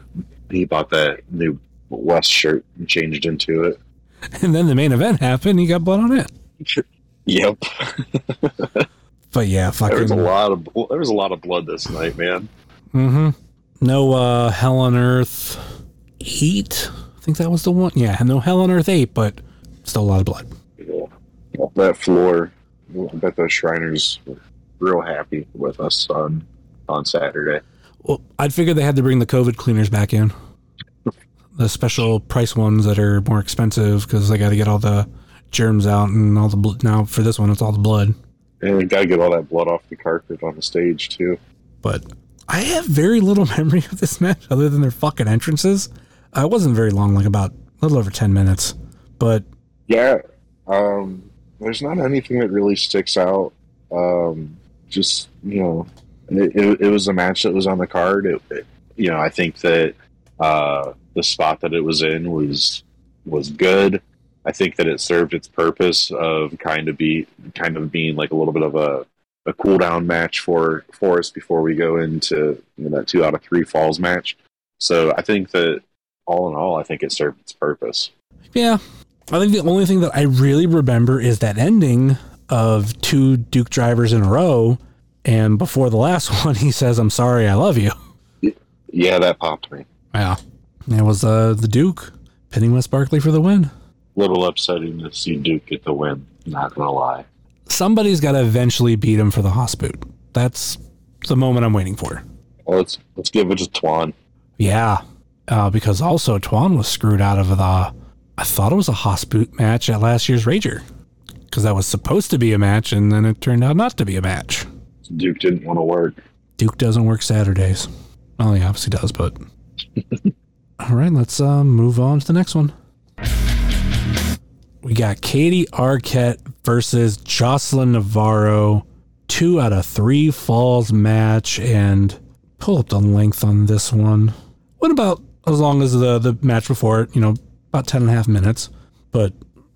he bought that new West shirt and changed into it. And then the main event happened. He got blood on it. Yep, But yeah, there was a lot of there was a lot of blood this night, man. Mm-hmm. No uh, Hell on Earth eight. I think that was the one. Yeah, no Hell on Earth eight, but still a lot of blood. Yeah. that floor. I bet those Shriners were real happy with us on on Saturday. Well, I'd figured they had to bring the COVID cleaners back in. The special price ones that are more expensive because they got to get all the germs out and all the blood. now for this one it's all the blood. And we gotta get all that blood off the carpet on the stage too. But I have very little memory of this match other than their fucking entrances. It wasn't very long, like about a little over ten minutes. But Yeah, um, there's not anything that really sticks out. Um, just you know, it, it, it was a match that was on the card. It, it- you know, I think that uh, the spot that it was in was was good. I think that it served its purpose of kind of be kind of being like a little bit of a a cool down match for for us before we go into you know, that two out of three falls match. So I think that all in all, I think it served its purpose. yeah, I think the only thing that I really remember is that ending of two Duke drivers in a row. And before the last one, he says, "I'm sorry, I love you." Yeah, that popped me. Yeah, it was uh, the Duke pinning Wes Barkley for the win. little upsetting to see Duke get the win. Not gonna lie. Somebody's got to eventually beat him for the Hosput. That's the moment I'm waiting for. Well, let's let's give it to Twan. Yeah, uh, because also Twan was screwed out of the. I thought it was a Hosput match at last year's Rager, because that was supposed to be a match, and then it turned out not to be a match. Duke didn't want to work. Duke doesn't work Saturdays. Well, he obviously does, but. All right, let's uh, move on to the next one. We got Katie Arquette versus Jocelyn Navarro. Two out of three falls match, and pull up the length on this one. What about as long as the, the match before it? You know, about 10 and a half minutes. But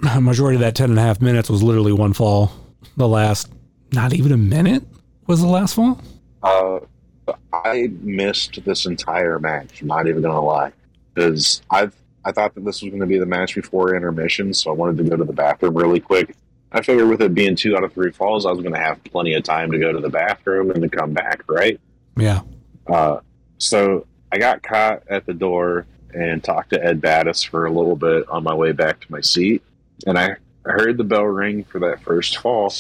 a majority of that 10 and a half minutes was literally one fall. The last, not even a minute was the last fall. Uh, I missed this entire match. I'm not even gonna lie, because I I thought that this was going to be the match before intermission, so I wanted to go to the bathroom really quick. I figured with it being two out of three falls, I was going to have plenty of time to go to the bathroom and to come back, right? Yeah. Uh, so I got caught at the door and talked to Ed Battis for a little bit on my way back to my seat. And I, I heard the bell ring for that first fall.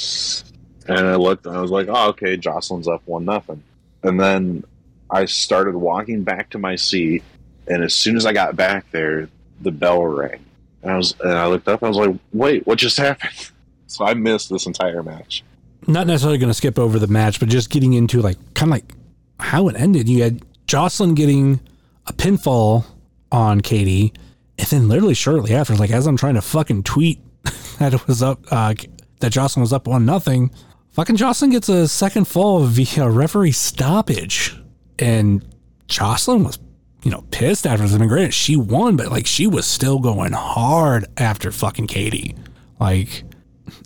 And I looked and I was like, oh, okay, Jocelyn's up one nothing. And then I started walking back to my seat. And as soon as I got back there, the bell rang. And I was and I looked up and I was like, wait, what just happened? So I missed this entire match. not necessarily going to skip over the match, but just getting into like kind of like how it ended. You had Jocelyn getting a pinfall on Katie, and then literally shortly after, like as I'm trying to fucking tweet that it was up, uh, that Jocelyn was up one nothing. Fucking Jocelyn gets a second fall via referee stoppage, and Jocelyn was, you know, pissed after. Mean, granted, she won, but like she was still going hard after fucking Katie. Like,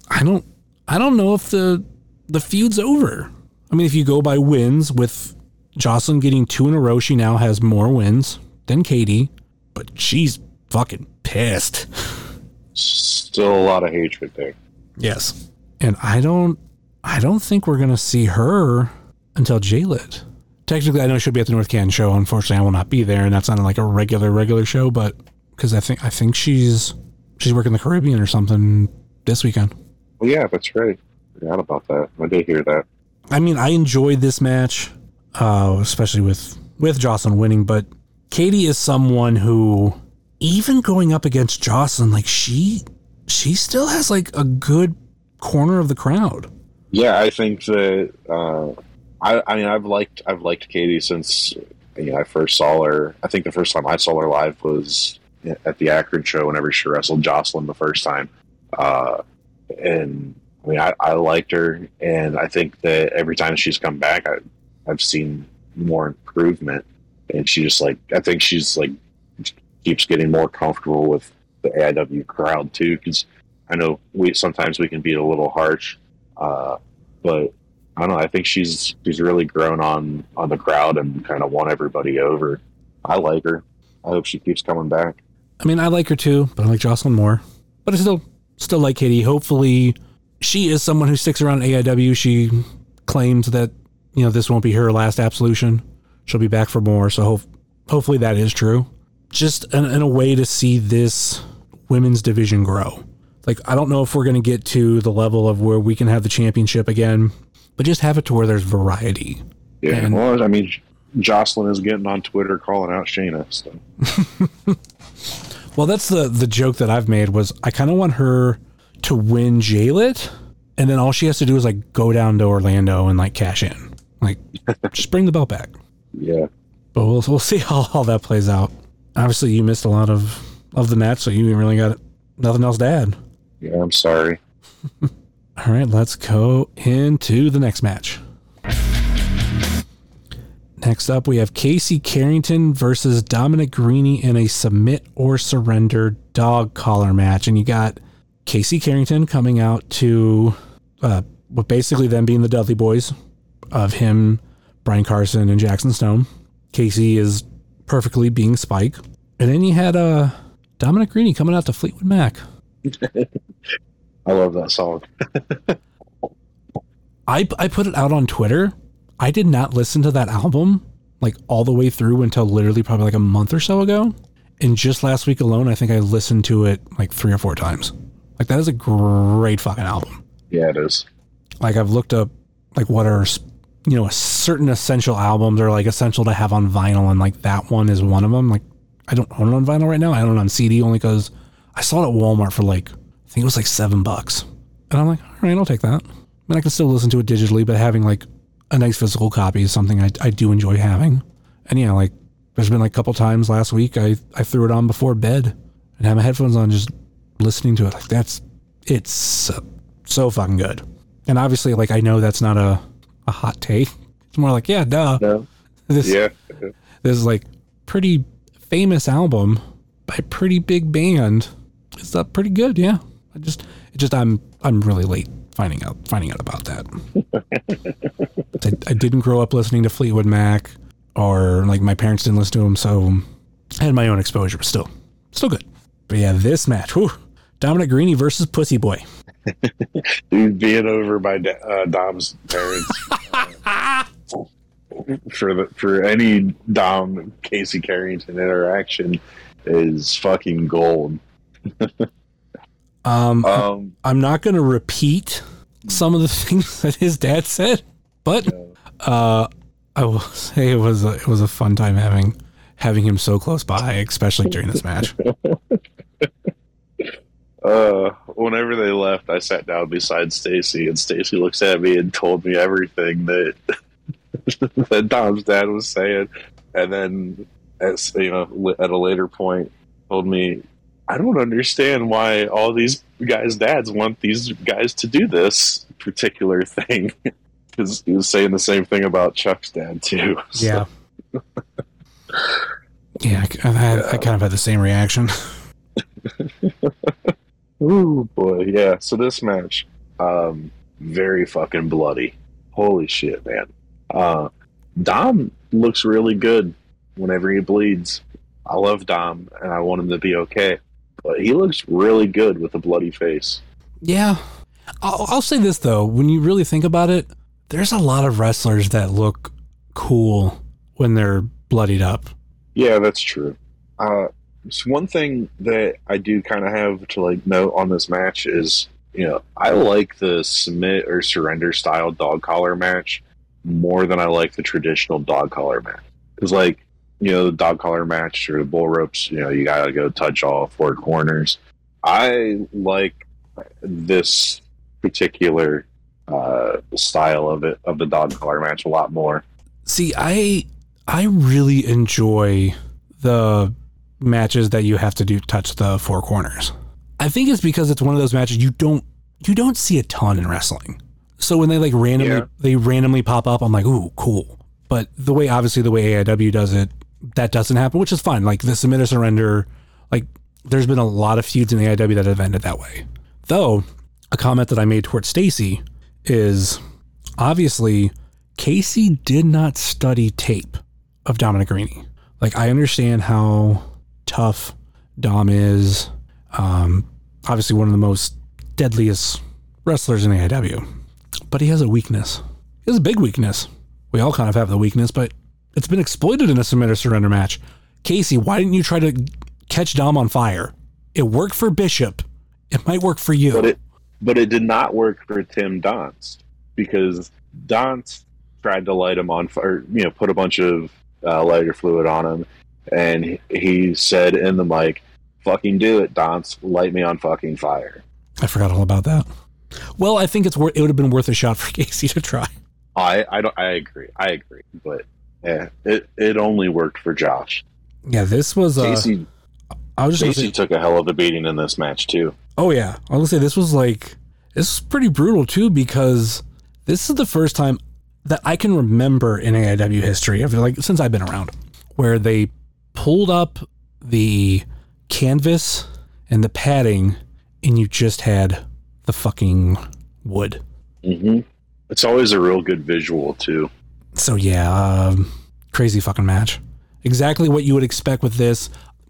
I don't I don't know if the the feud's over. I mean, if you go by wins with Jocelyn getting two in a row, she now has more wins than Katie, but she's fucking pissed. Still a lot of hatred there. Yes. And I don't I don't think we're gonna see her until Jaylit. Technically I know she'll be at the North Canton show. Unfortunately I will not be there and that's not like a regular, regular show, but because I think I think she's she's working the Caribbean or something this weekend. Well, yeah, that's right. Forgot about that. I did hear that. I mean, I enjoyed this match, uh, especially with with Jocelyn winning. But Katie is someone who, even going up against Jocelyn, like she she still has like a good corner of the crowd. Yeah, I think that. Uh, I, I mean, I've liked I've liked Katie since you know, I first saw her. I think the first time I saw her live was at the Akron show whenever she wrestled Jocelyn the first time. Uh, and I mean, I, I liked her, and I think that every time she's come back, I, I've seen more improvement. And she just like, I think she's like, keeps getting more comfortable with the AIW crowd too. Because I know we sometimes we can be a little harsh, uh, but I don't know. I think she's she's really grown on on the crowd and kind of won everybody over. I like her. I hope she keeps coming back. I mean, I like her too, but I like Jocelyn more. But I still still like Katie. Hopefully, she is someone who sticks around AIW. She claims that you know this won't be her last absolution. She'll be back for more. So hope, hopefully that is true. Just in, in a way to see this women's division grow. Like I don't know if we're going to get to the level of where we can have the championship again, but just have it to where there's variety. Yeah, And- well, I mean, Jocelyn is getting on Twitter calling out Shayna. So. Well, that's the the joke that I've made was I kind of want her to win Jaylit, and then all she has to do is like go down to Orlando and like cash in, like just bring the belt back. Yeah, But we'll we'll see how all that plays out. Obviously, you missed a lot of of the match, so you really got nothing else to add. Yeah. I'm sorry. All right, let's go into the next match. Next up, we have Casey Carrington versus Dominic Garrini in a submit or surrender dog collar match. And you got Casey Carrington coming out to uh, basically them being the Dudley Boys of him, Brian Carson, and Jackson Stone. Casey is perfectly being Spike. And then you had uh, Dominic Garrini coming out to Fleetwood Mac. I love that song. I I put it out on Twitter. I did not listen to that album like all the way through until literally probably like a month or so ago. And just last week alone, I think I listened to it like three or four times. Like that is a great fucking album. Yeah, it is. Like I've looked up like what are you know certain essential albums are like essential to have on vinyl, and like that one is one of them. Like I don't own it on vinyl right now. I own it on CD only because I saw it at Walmart for like I think it was like seven bucks, and I'm like, all right, I'll take that. I mean, I can still listen to it digitally, but having like a nice physical copy is something I, I do enjoy having. And yeah, like there's been like a couple times last week I I threw it on before bed and had my headphones on, just listening to it. Like that's it's so, so fucking good. And obviously, like I know that's not a a hot take. It's more like yeah, duh. No. This Yeah. this is like pretty famous album by a pretty big band. It's uh, pretty good, yeah. I just it just I'm I'm really late finding out finding out about that. I, I didn't grow up listening to Fleetwood Mac or like my parents didn't listen to them, so I had my own exposure, but still still good. But yeah, this match, whew, Dominic Garrini versus Pussy Boy. Dude, being over by uh, Dom's parents for the for any Dom Casey Carrington interaction is fucking gold. Um, Um, I'm not going to repeat some of the things that his dad said, but uh, I will say it was a, it was a fun time having having him so close by, especially during this match. uh, whenever they left, I sat down beside Stacy, and Stacy looks at me and told me everything that that Dom's dad was saying, and then you know, at a later point, told me, "I don't understand why all these guys' dads want these guys to do this particular thing." Because he was saying the same thing about Chuck's dad too. So, Yeah. Yeah, I, had, I kind of had the same reaction. Ooh boy, yeah. So this match, um, very fucking bloody. Holy shit, man. Uh, Dom looks really good whenever he bleeds. I love Dom, and I want him to be okay. But he looks really good with a bloody face. Yeah, I'll, I'll say this though: when you really think about it, there's a lot of wrestlers that look cool when they're bloodied up. Yeah, that's true. Uh, so one thing that I do kind of have to like note on this match is, you know, I like the submit or surrender style dog collar match more than I like the traditional dog collar match. Because, like, you know, the dog collar match or the bull ropes, you know, you gotta go touch all four corners. I like this particular uh, style of it of the dog collar match a lot more. See, I I really enjoy the matches that you have to do touch the four corners. I think it's because it's one of those matches you don't you don't see a ton in wrestling. So when they like randomly Yeah. they randomly pop up, I'm like, ooh, cool. But the way obviously the way AIW does it, that doesn't happen, which is fine. Like the submit or surrender, like there's been a lot of feuds in the AIW that have ended that way. Though a comment that I made towards Stacy is obviously Casey did not study tape of Dominic Garrini. Like I understand how tough Dom is. Um, obviously one of the most deadliest wrestlers in AIW, but he has a weakness. He has a big weakness. We all kind of have the weakness, but it's been exploited in a submit or surrender match. Casey, why didn't you try to catch Dom on fire? It worked for Bishop. It might work for you. but it but it did not work for Tim Donst because Donst tried to light him on fire, you know, put a bunch of uh, lighter fluid on him, and he, he said in the mic, "Fucking do it, Donst, light me on fucking fire." I forgot all about that. Well, I think it's worth. It would have been worth a shot for Casey to try. I I don't I agree I agree, but yeah, it it only worked for Josh. Yeah, this was. Uh, Casey I was just Casey say, took a hell of a beating in this match too. oh yeah, I was gonna say this was like this is pretty brutal too because this is the first time that I can remember in AIW history, I like since I've been around, where they pulled up the canvas and the padding, and you just had the fucking wood. hmm It's always a real good visual too. So yeah, um, crazy fucking match. Exactly what you would expect with this.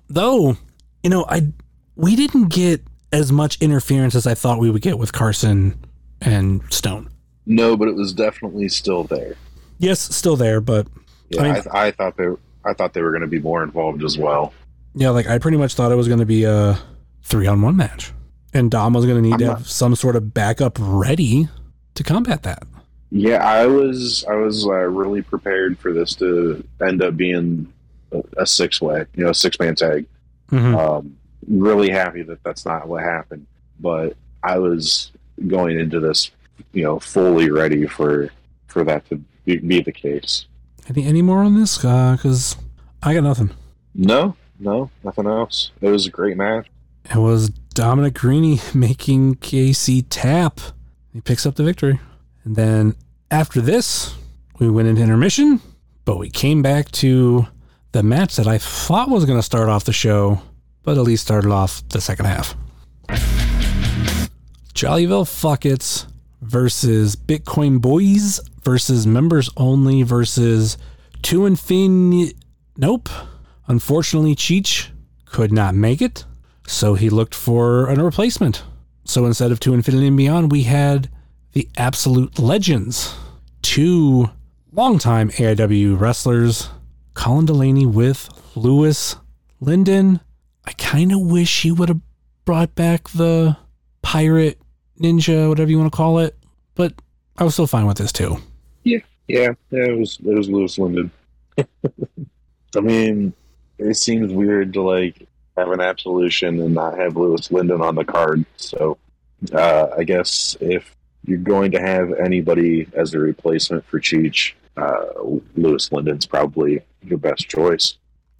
Though, you know, I we didn't get as much interference as I thought we would get with Carson and Stone. No, but it was definitely still there. Yes, still there, but Yeah, I I, mean- I, thought they I thought they were going to be more involved as well. yeah, like I pretty much thought it was going to be a three on one match, and Dom was going to need I'm to not- have some sort of backup ready to combat that. Yeah, I was I was uh, really prepared for this to end up being a, a six way, you know, a six man tag. Mhm. Um, really happy that that's not what happened, but I was going into this, you know, fully ready for for that to be, be the case. Any any more on this? Because I got nothing. No, no, nothing else. It was a great match. It was Dominic Garrini making Casey tap. He picks up the victory. And then after this, we went into intermission, but we came back to the match that I thought was going to start off the show, but at least started off the second half. Jollyville Fuckets versus Bitcoin Boys versus Members Only versus Two Infin. Nope. Unfortunately, Cheech could not make it, so he looked for a replacement. So instead of To Infinity and Beyond, we had the Absolute Legends, two longtime AIW wrestlers, Colin Delaney with Louis Lyndon. I kind of wish he would have brought back the pirate ninja, whatever you want to call it, but I was still fine with this too. Yeah, yeah, it was it was Louis Lyndon. I mean, it seems weird to like have an absolution and not have Louis Lyndon on the card. So, uh, I guess if you're going to have anybody as a replacement for Cheech, uh, Louis Lyndon's probably your best choice.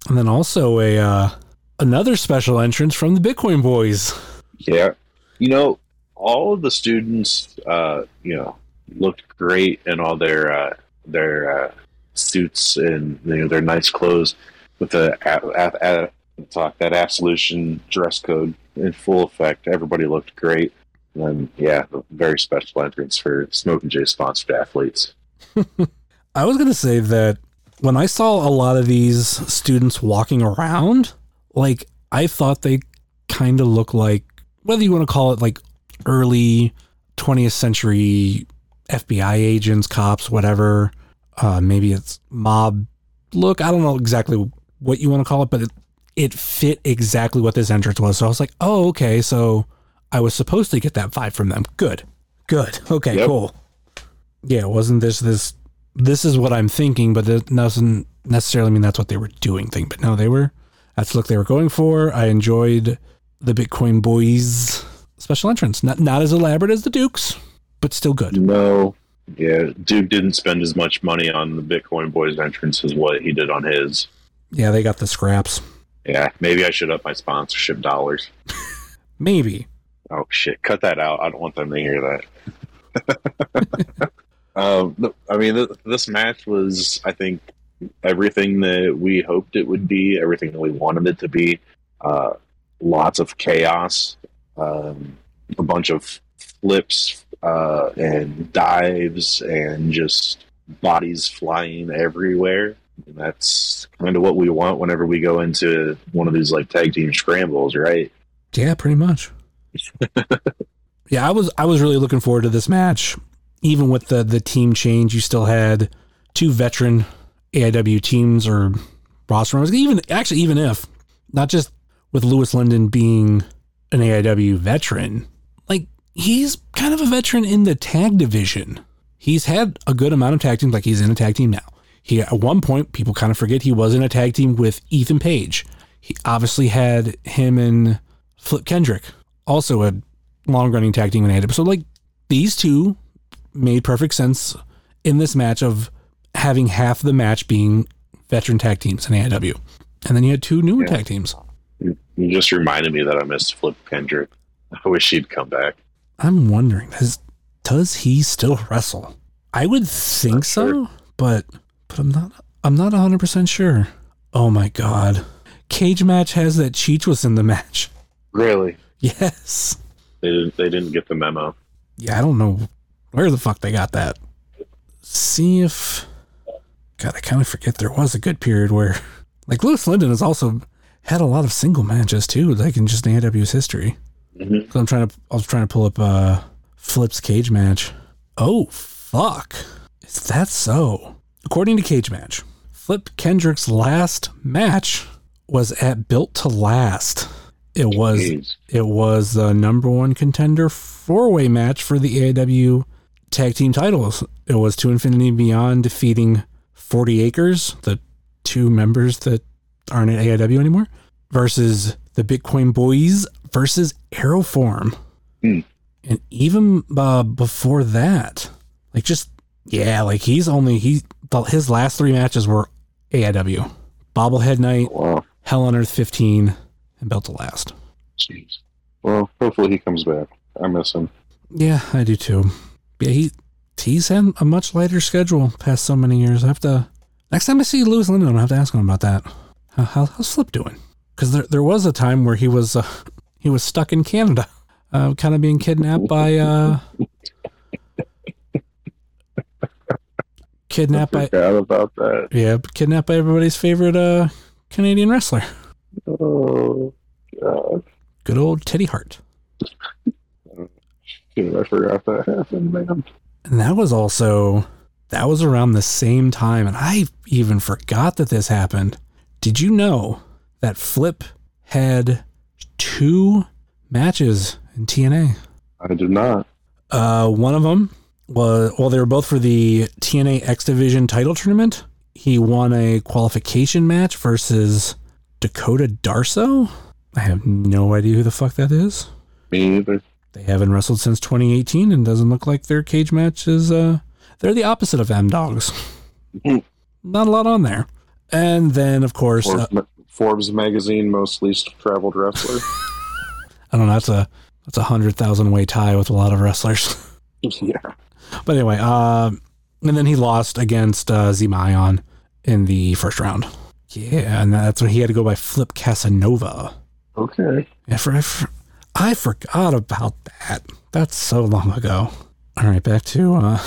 And then also a uh, another special entrance from the Bitcoin Boys. Yeah, you know, all of the students, uh, you know, looked great in all their uh, their uh, suits and you know their nice clothes with the a- a- a- talk that absolution dress code in full effect. Everybody looked great. And yeah, very special entrance for Smoke and J sponsored athletes. I was going to say that when I saw a lot of these students walking around, like I thought they kind of look like whether you want to call it like early 20th century FBI agents, cops, whatever. Uh, maybe it's mob look. I don't know exactly what you want to call it, but it, it fit exactly what this entrance was. So I was like, oh, okay. So I was supposed to get that vibe from them. Good. Good. Okay, Yep. cool. Yeah, wasn't this this this is what I'm thinking, but it doesn't necessarily mean that's what they were doing thing. But no, they were that's the look they were going for. I enjoyed the Bitcoin boys special entrance. Not not as elaborate as the Dukes, but still good. No, yeah, Duke didn't spend as much money on the Bitcoin Boys entrance as what he did on his. Yeah, they got the scraps. Yeah, maybe I should up my sponsorship dollars. Maybe. Oh shit! Cut that out. I don't want them to hear that. um, I mean, th- this match was, I think, everything that we hoped it would be, everything that we wanted it to be. Uh, lots of chaos, um, a bunch of flips uh, and dives, and just bodies flying everywhere. And that's kind of what we want whenever we go into one of these like tag team scrambles, right? Yeah, pretty much. Yeah, I was I was really looking forward to this match. Even with the the team change, you still had two veteran AIW teams or roster members. Even actually, even if not just with Louis Lyndon being an AIW veteran, like he's kind of a veteran in the tag division. He's had a good amount of tag teams, like he's in a tag team now. He at one point people kind of forget he was in a tag team with Ethan Page. He obviously had him and Flip Kendrick, also a long running tag team in AIW. So like these two made perfect sense in this match of having half the match being veteran tag teams in AIW. And then you had two newer Yeah. tag teams. You you just reminded me that I missed Flip Kendrick. I wish he'd come back. I'm wondering, does does he still wrestle? I would think Not so, sure. but but I'm not I'm not 100% sure. Oh my god. Cage match has that Cheech was in the match. Really? Yes. They didn't. They didn't get the memo. Yeah, I don't know where the fuck they got that. See if God, I kind of forget there was a good period where like Louis Lyndon has also had a lot of single matches too, like in just the AW's history. Mhm. So I'm trying to I was trying to pull up uh Flip's cage match. Oh fuck. Is that so? According to Cage Match, Flip Kendrick's last match was at Built to Last. It was Jeez. it was the number one contender four way match for the AIW tag team titles. It was to Infinity Beyond defeating 40 Acres, the two members that aren't at AIW anymore, versus the Bitcoin Boys versus Aeroform. Hmm. And even uh, before that, like just, yeah, like he's only, he, his last three matches were AIW. Bobblehead Night, Wow. Hell on Earth 15, and Built to Last. Jeez. Well, hopefully he comes back. I miss him. Yeah, I do too. Yeah, he he's had a much lighter schedule past so many years. I have to next time I see Louis Lyndon, I'm gonna have to ask him about that. How, how, how's Flip doing? Because there there was a time where he was uh, he was stuck in Canada, uh, kind of being kidnapped by uh, kidnapped by Forgot about that. yeah kidnapped by everybody's favorite uh Canadian wrestler, Oh, God. good old Teddy Hart. Dude, I forgot that happened, man. And that was also that was around the same time, and I even forgot that this happened. Did you know that Flip had two matches in TNA? I did not. Uh, one of them was well, they were both for the TNA X Division title tournament. He won a qualification match versus Dakota Darsow. I have no idea who the fuck that is. Me neither. They haven't wrestled since 2018 and doesn't look like their cage match is uh they're the opposite of M Dogs. Not a lot on there. And then of course uh, Forbes, ma- Forbes magazine most least traveled wrestler. I don't know that's a that's a hundred thousand way tie with a lot of wrestlers. yeah. but anyway, uh, and then he lost against uh, Zema Ion in the first round. Yeah, and that's when he had to go by Flip Casanova. Okay. Yeah, for, I for- I forgot about that. That's so long ago. All right, back to uh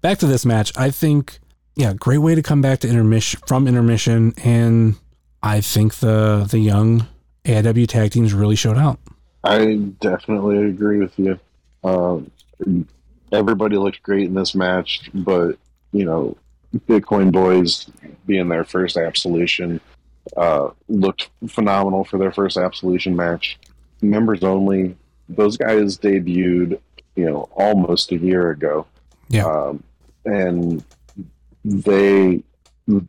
back to this match. I think yeah, great way to come back to intermission from intermission and I think the the young AIW tag teams really showed out. I definitely agree with you. Um, everybody looked great in this match, but you know, Bitcoin Boys being their first Absolution uh, looked phenomenal for their first Absolution match. Members only. Those guys debuted, you know, almost a year ago. Yeah. um, and they they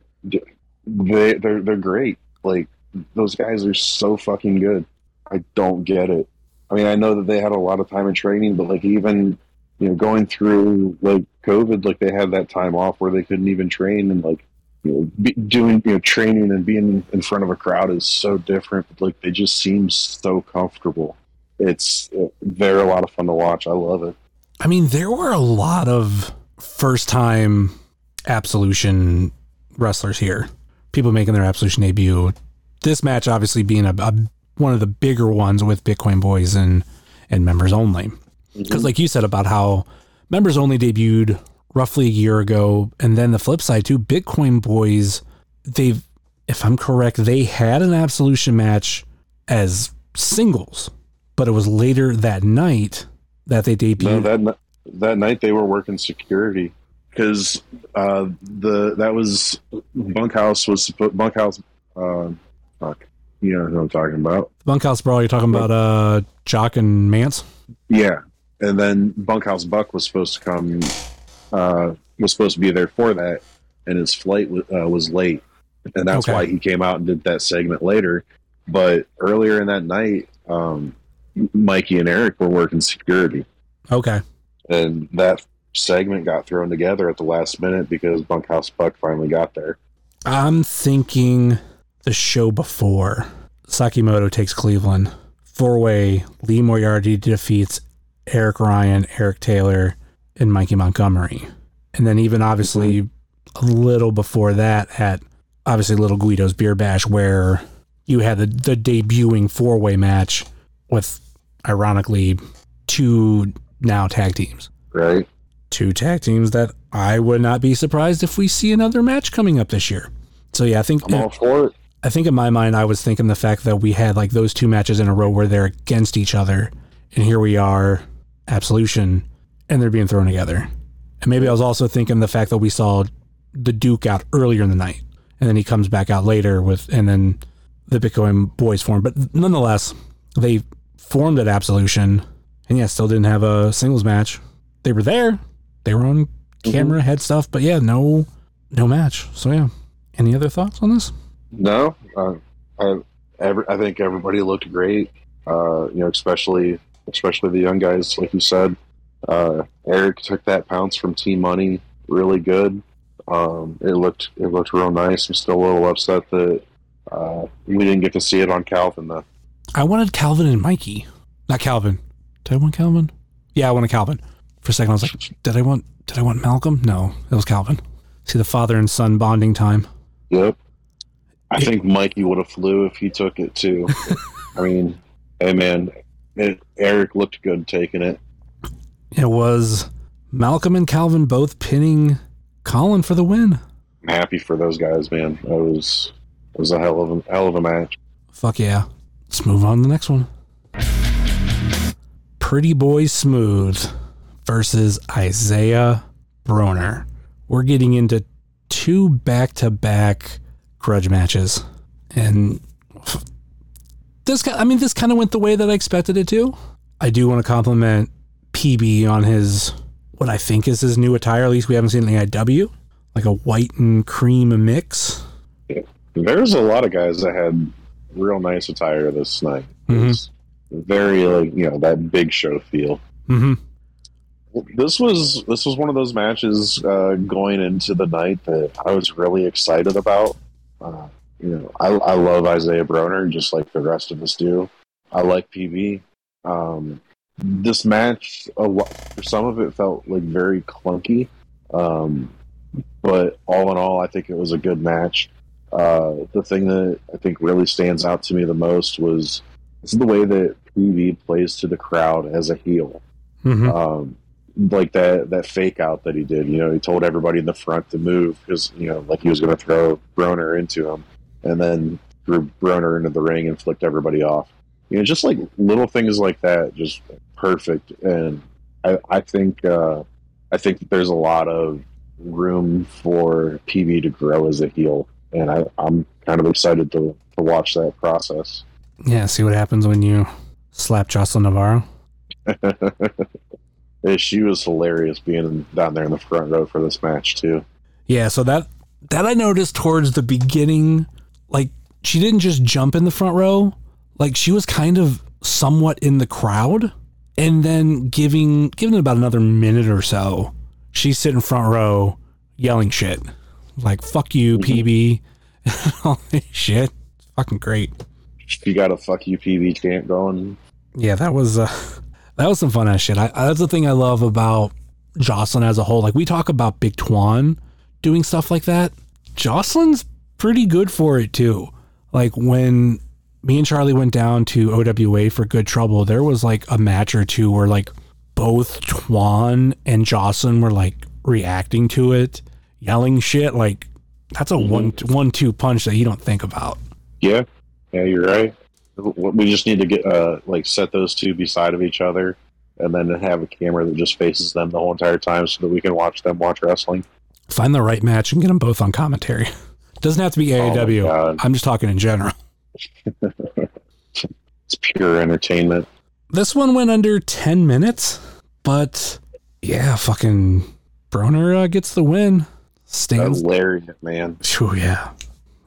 they're they're great. Like those guys are so fucking good. I don't get it. I mean, I know that they had a lot of time in training, but like even you know going through like COVID, like they had that time off where they couldn't even train and like you know be, doing you know training and being in front of a crowd is so different. But like they just seem so comfortable. It's they're a lot of fun to watch. I love it. I mean, there were a lot of first time Absolution wrestlers here. People making their Absolution debut. This match obviously being a, a one of the bigger ones with Bitcoin Boys and and members only. Because like you said about how members only debuted roughly a year ago, and then the flip side too, Bitcoin Boys, they've if I'm correct, they had an Absolution match as singles, but it was later that night that they debuted. No, that that night they were working security. because uh, the that was bunkhouse was bunkhouse uh, fuck You know who I'm talking about. Bunkhouse Brawl, you're talking about uh Jock and Mance? Yeah, and then Bunkhouse Buck was supposed to come, uh, was supposed to be there for that, and his flight w- uh, was late, and that's Okay. why he came out and did that segment later. But earlier in that night, um, Mikey and Eric were working security, Okay. and that segment got thrown together at the last minute because Bunkhouse Buck finally got there. I'm thinking the show before Sakimoto takes Cleveland. Four way Lee Moriarty defeats Eric Ryan, Eric Taylor, and Mikey Montgomery. And then even obviously a little before that at obviously Little Guido's Beer Bash where you had the, the debuting four way match with ironically two now tag teams. Right? Two tag teams that I would not be surprised if we see another match coming up this year. So yeah, I think I'm all for it. I think in my mind I was thinking the fact that we had like those two matches in a row where they're against each other, and here we are, Absolution, and they're being thrown together. And maybe I was also thinking the fact that we saw the Duke out earlier in the night, and then he comes back out later with, and then the Bitcoin boys form. But nonetheless, they formed at Absolution, and yeah, still didn't have a singles match. They were there, they were on camera, had stuff, but yeah, no, no match. So yeah, any other thoughts on this? No, uh, I, every, I think everybody looked great. Uh, you know, especially especially the young guys, like you said. Uh, Eric took that pounce from T-Money really good. Um, it looked it looked real nice. I'm still a little upset that uh, we didn't get to see it on Calvin though. I wanted Calvin and Mikey. Not Calvin. Did I want Calvin? Yeah, I wanted Calvin. For a second, I was like, did I want did I want Malcolm? No, it was Calvin. See the father and son bonding time. Yep. I think Mikey would have flew if he took it too. I mean, hey man, it, Eric looked good taking it. It was Malcolm and Calvin both pinning Colin for the win. I'm happy for those guys, man. It was it was a hell of a hell of a match. Fuck yeah. Let's move on to the next one. Pretty Boy Smooth versus Isaiah Broner. We're getting into two back to back grudge matches. And this ki- I mean this kind of went the way that I expected it to. I do want to compliment PB on his what I think is his new attire. At least we haven't seen in the IW. Like a white and cream mix. There's a lot of guys that had real nice attire this night. It was very like you know that big show feel. Mm-hmm. This was this was one of those matches uh, going into the night that I was really excited about. Uh, you know, I, I love Isaiah Broner just like the rest of us do. I like PB. Um, this match, a lot, for some of it, felt like very clunky. Um, but all in all, I think it was a good match. Uh, the thing that I think really stands out to me the most was the way that PB plays to the crowd as a heel. Mm-hmm. Um, like that that fake out that he did. You know, he told everybody in the front to move because you know, like he was going to throw Broner into him, and then threw Broner into the ring and flicked everybody off. You know, just like little things like that, just perfect. And I, I think uh, I think that there's a lot of room for PB to grow as a heel, and I, I'm kind of excited to to watch that process. Yeah, see what happens when you slap Jocelyn Navarro. Yeah, she was hilarious being down there in the front row for this match too. Yeah, so that that I noticed towards the beginning, like she didn't just jump in the front row, like she was kind of somewhat in the crowd, and then giving giving it about another minute or so, she's sitting front row yelling shit, like "fuck you, PB," all this shit. It's fucking great. She got a fuck you PB chant going. Yeah, that was uh, that was some fun ass shit. I, that's the thing I love about Jocelyn as a whole. Like we talk about Big Twan doing stuff like that. Jocelyn's pretty good for it too. Like when me and Charlie went down to OWA for Good Trouble, there was like a match or two where like both Twan and Jocelyn were like reacting to it, yelling shit. Like that's a one one two punch that you don't think about. Yeah, yeah, you're right. We just need to get uh like set those two beside of each other, and then have a camera that just faces them the whole entire time, so that we can watch them watch wrestling. Find the right match and get them both on commentary. Doesn't have to be Oh AAW. God. I'm just talking in general. It's pure entertainment. This one went under 10 minutes, but yeah, fucking Broner uh, gets the win. Stands. lariat, man. Oh, yeah.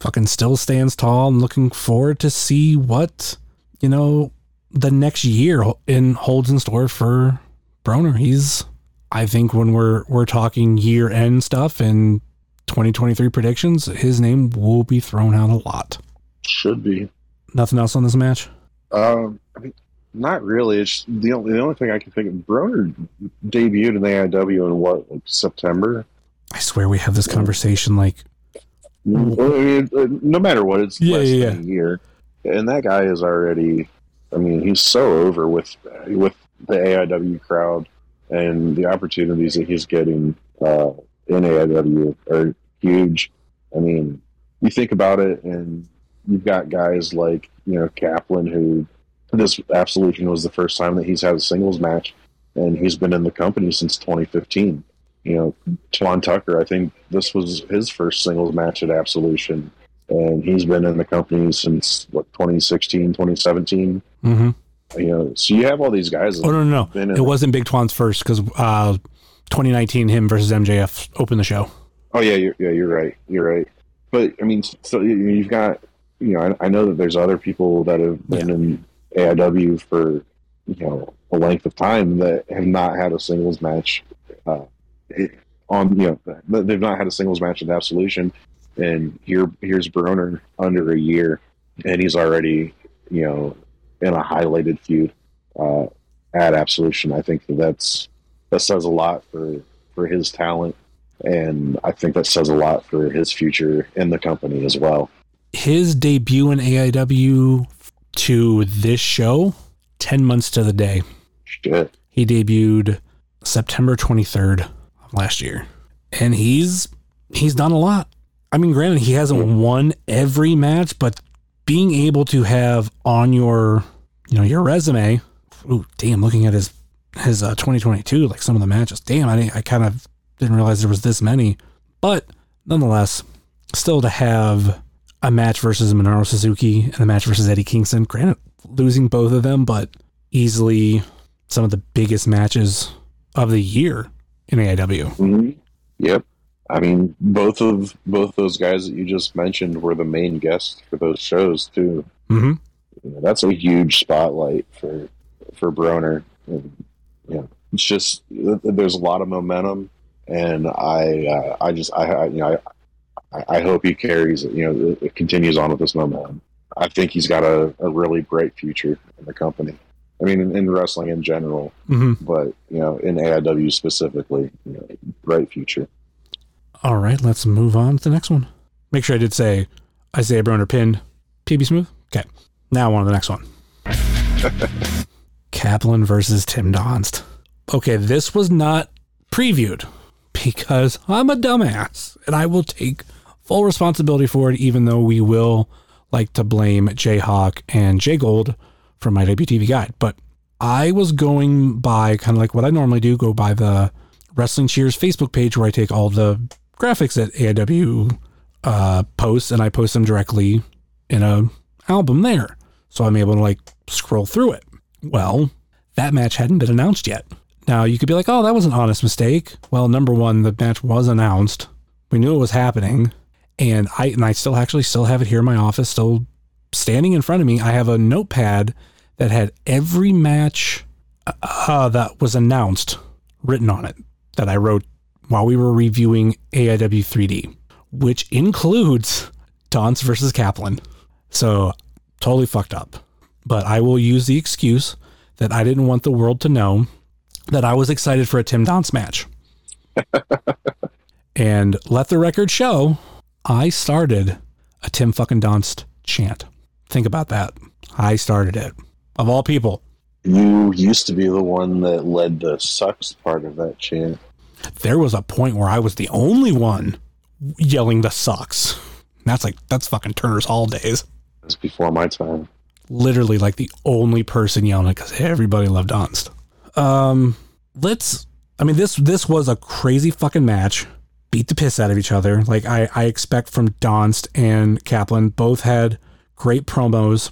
Fucking still stands tall. I'm looking forward to see what, you know, the next year in holds in store for Broner. He's, I think, when we're we're talking year end stuff and 2023 predictions, his name will be thrown out a lot. Should be. Nothing else on this match. Um, I mean, not really. It's the only the only thing I can think of. Broner debuted in the AIW in what like September. I swear we have this conversation like I mean, uh, no matter what, it's Yeah, less yeah, than a year, and that guy is already. I mean, he's so over with with the AIW crowd, and the opportunities that he's getting uh, in AIW are huge. I mean, you think about it, and you've got guys like you know Kaplan, who this Absolution was the first time that he's had a singles match, and he's been in the company since 2015 you know, Twan Tucker, I think this was his first singles match at Absolution. And he's been in the company since, what, 2016, 2017? mm-hmm. You know, so you have all these guys. Oh no, no, no! It it. wasn't Big Twan's first because uh, 2019, him versus MJF opened the show. Oh, yeah, you're, yeah, you're right. You're right. But, I mean, so you- you've got, you know, I, I know that there's other people that have been in AIW for, you know, a length of time that have not had a singles match. Uh, it, on, you know, they've not had a singles match at Absolution. And here, here's Broner under a year, and he's already, you know, in a highlighted feud uh, at Absolution. I think that that's that says a lot for for his talent, and I think that says a lot for his future in the company as well. His debut in AIW to this show, 10 months to the day. Shit. He debuted September 23rd of last year, and he's he's done a lot. I mean, granted, he hasn't won every match, but being able to have on your you know your resume, ooh, damn, looking at his his uh, 2022, like some of the matches, damn, I didn't- I kind of didn't realize there was this many, but nonetheless, still to have a match versus Minoru Suzuki and a match versus Eddie Kingston, granted losing both of them, but easily some of the biggest matches of the year in AIW. hmm Yep. I mean, both of both those guys that you just mentioned were the main guests for those shows too. Mm-hmm. You know, that's a huge spotlight for for Broner. And, know, it's just there's a lot of momentum, and I uh, I just I, I you know I, I hope he carries it. You know, it, it continues on with this momentum. I think he's got a, a really bright future in the company. I mean, in, in wrestling in general, Mm-hmm. but you know, in AIW specifically, you know, bright future. All right, let's move on to the next one. Make sure I did say Isaiah Broner pinned PB Smooth. Okay, now on to the next one. Kaplan versus Tim Donst. Okay, this was not previewed because I'm a dumbass and I will take full responsibility for it, even though we will like to blame Jayhawk and Jay Gold from my WTV guide. But I was going by kind of like what I normally do go by the Wrestling Cheers Facebook page where I take all the graphics that AIW uh, posts and I post them directly in a album there. So I'm able to like scroll through it. Well, that match hadn't been announced yet. Now you could be like, oh, that was an honest mistake. Well, number one, the match was announced. We knew it was happening. And I and I still actually still have it here in my office, still standing in front of me. I have a notepad that had every match uh, that was announced written on it that I wrote while we were reviewing AIW 3D, which includes Donst versus Kaplan. So totally fucked up. But I will use the excuse that I didn't want the world to know that I was excited for a Tim Donst match. and let the record show, I started a Tim fucking Donst chant. Think about that. I started it. Of all people. You used to be the one that led the sucks part of that chant. There was a point where I was the only one yelling the sucks. That's like that's fucking Turner's Hall days. It's before my time. Literally like the only person yelling because everybody loved Donst. Um, let's. I mean this this was a crazy fucking match. Beat the piss out of each other. Like I I expect from Donst and Kaplan both had great promos.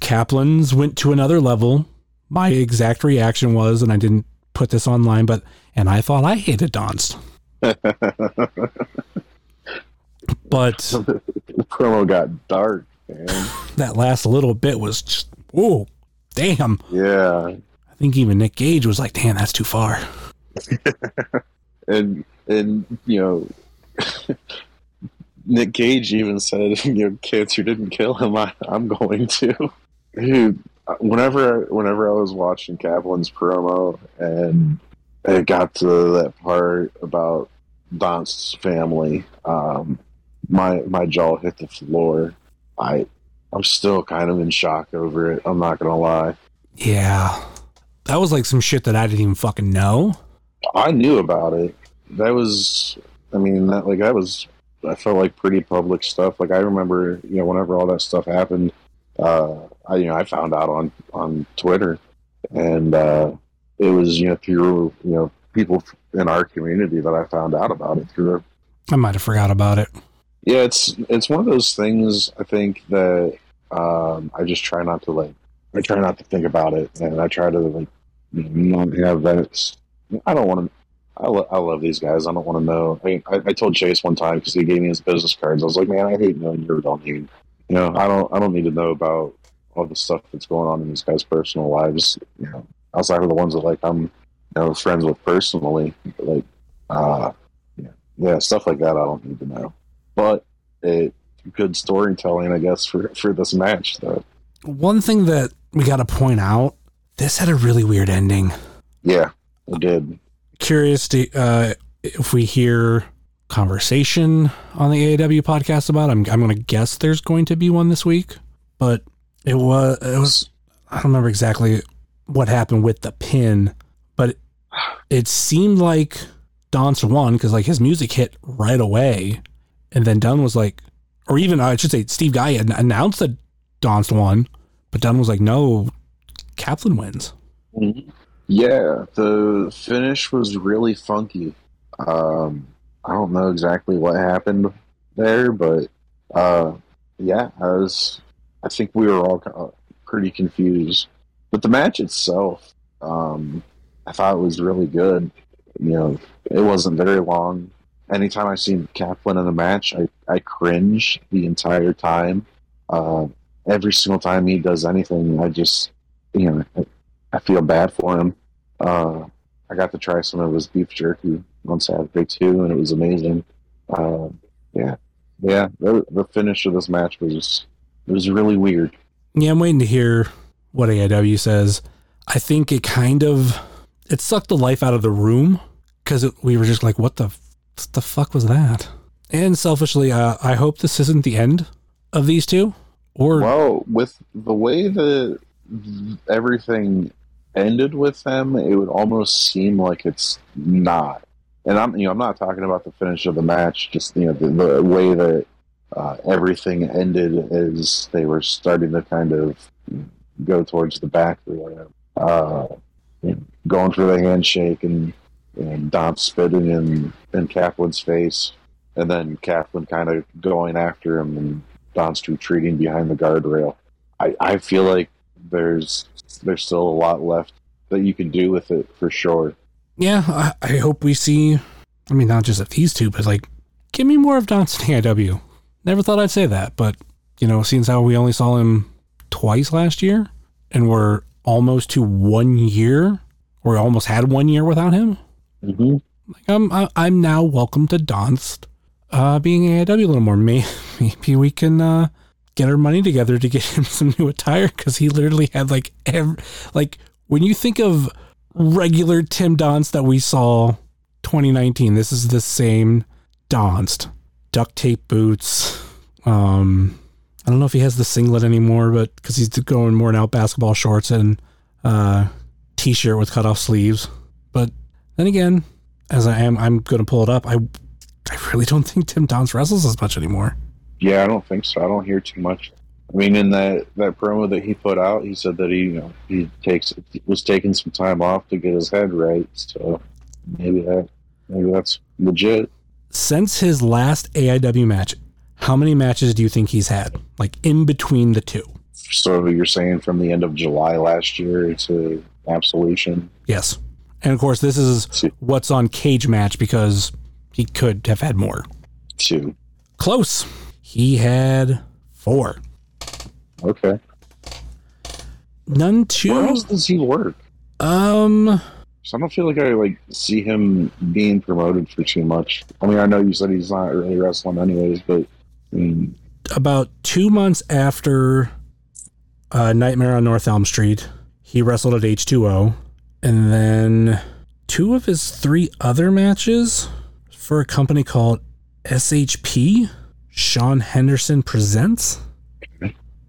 Kaplan's went to another level. My exact reaction was, and I didn't put this online, but and I thought I hated Donst. But the promo got dark. that last little bit was just, oh, damn. Yeah, I think even Nick Gage was like, damn, that's too far. and and you know Nick Gage even said, "You know, cancer didn't kill him. I, I'm going to." Dude, whenever whenever I was watching Kaplan's promo and it got to that part about Donst's family, um, my my jaw hit the floor. I I'm still kind of in shock over it. I'm not gonna lie. Yeah. That was like some shit that I didn't even fucking know. I knew about it. That was, I mean, that like that was. I felt like pretty public stuff. Like I remember, you know, whenever all that stuff happened, uh, I you know I found out on on Twitter, and uh, it was you know through you know people in our community that I found out about it through. I might have forgot about it. Yeah, it's it's one of those things. I think that um, I just try not to like. I try not to think about it, and I try to like not have that. I don't want to. I, lo- I love these guys. I don't want to know. I, I, I told Chase one time because he gave me his business cards. I was like, man, I hate knowing your don't need. You know, I don't. I don't need to know about all the stuff that's going on in these guys' personal lives. You know, outside of the ones that like I'm, you know, friends with personally. Like, uh, yeah, stuff like that. I don't need to know. But it good storytelling, I guess, for for this match. Though, One thing that we got to point out this had a really weird ending. yeah, it did. Curious to, uh, if we hear conversation on the AAW podcast about. it. I'm I'm going to guess there's going to be one this week, but it was it was I don't remember exactly what happened with the pin, but it, it seemed like Donst won because like his music hit right away, and then Dunn was like, or even I should say Steve Guy had announced that Donst won, but Dunn was like, no, Kaplan wins. Yeah, the finish was really funky. Um, I don't know exactly what happened there, but uh, yeah, I was. I think we were all pretty confused. But the match itself, um, I thought it was really good. You know, it wasn't very long. Anytime I see Kaplan in a match, I, I cringe the entire time. Uh, every single time he does anything, I just, you know, I, I feel bad for him. Uh, I got to try some of his beef jerky on Saturday too, and it was amazing. Uh, yeah, yeah. The, the finish of this match was it was really weird. Yeah, I'm waiting to hear what AIW says. I think it kind of it sucked the life out of the room because we were just like, what the what the fuck was that? And selfishly, uh, I hope this isn't the end of these two. Or Well, with the way that everything ended with them, it would almost seem like it's not. And I'm, you know, I'm not talking about the finish of the match. Just you know, the, the way that uh, everything ended is they were starting to kind of go towards the back or whatever. Uh, going for the handshake and and Donst spitting in in Kaplan's face, and then Kaplan kind of going after him and Donst retreating behind the guardrail. I, I feel like there's there's still a lot left that you can do with it for sure. yeah, I, I hope we see. I mean, not just of these two, but like, give me more of Johnson AIW. Never thought I'd say that, but you know, seeing how we only saw him twice last year, and we're almost to one year, or almost had one year without him. Mm-hmm. Like I'm, I'm now welcome to Donst, uh, being AIW a little more. May- Maybe we can uh, get our money together to get him some new attire because he literally had like every, like when you think of regular Tim Donst that we saw 2019, this is the same Donst. Duct tape boots. Um, I don't know if he has the singlet anymore, but because he's going more now basketball shorts and uh, t-shirt with cut off sleeves. But then again, as I am, I'm going to pull it up. I, I really don't think Tim Donst wrestles as much anymore. Yeah, I don't think so. I don't hear too much. I mean, in that that promo that he put out, he said that he you know he takes was taking some time off to get his head right. So maybe that maybe that's legit. Since his last AIW match, How many matches do you think he's had? Like in between the two? So you're saying from the end of July last year to Absolution? Yes. And of course, this is Two. what's on Cage Match because he could have had more. Two. Close. He had four. Okay. None Where too. else does he work? Um, So I don't feel like I like see him being promoted for too much. I mean, I know you said he's not really wrestling anyways, but I mean, about two months after uh, Nightmare on North Elm Street, he wrestled at H2O. And then two of his three other matches for a company called SHP, Sean Henderson Presents.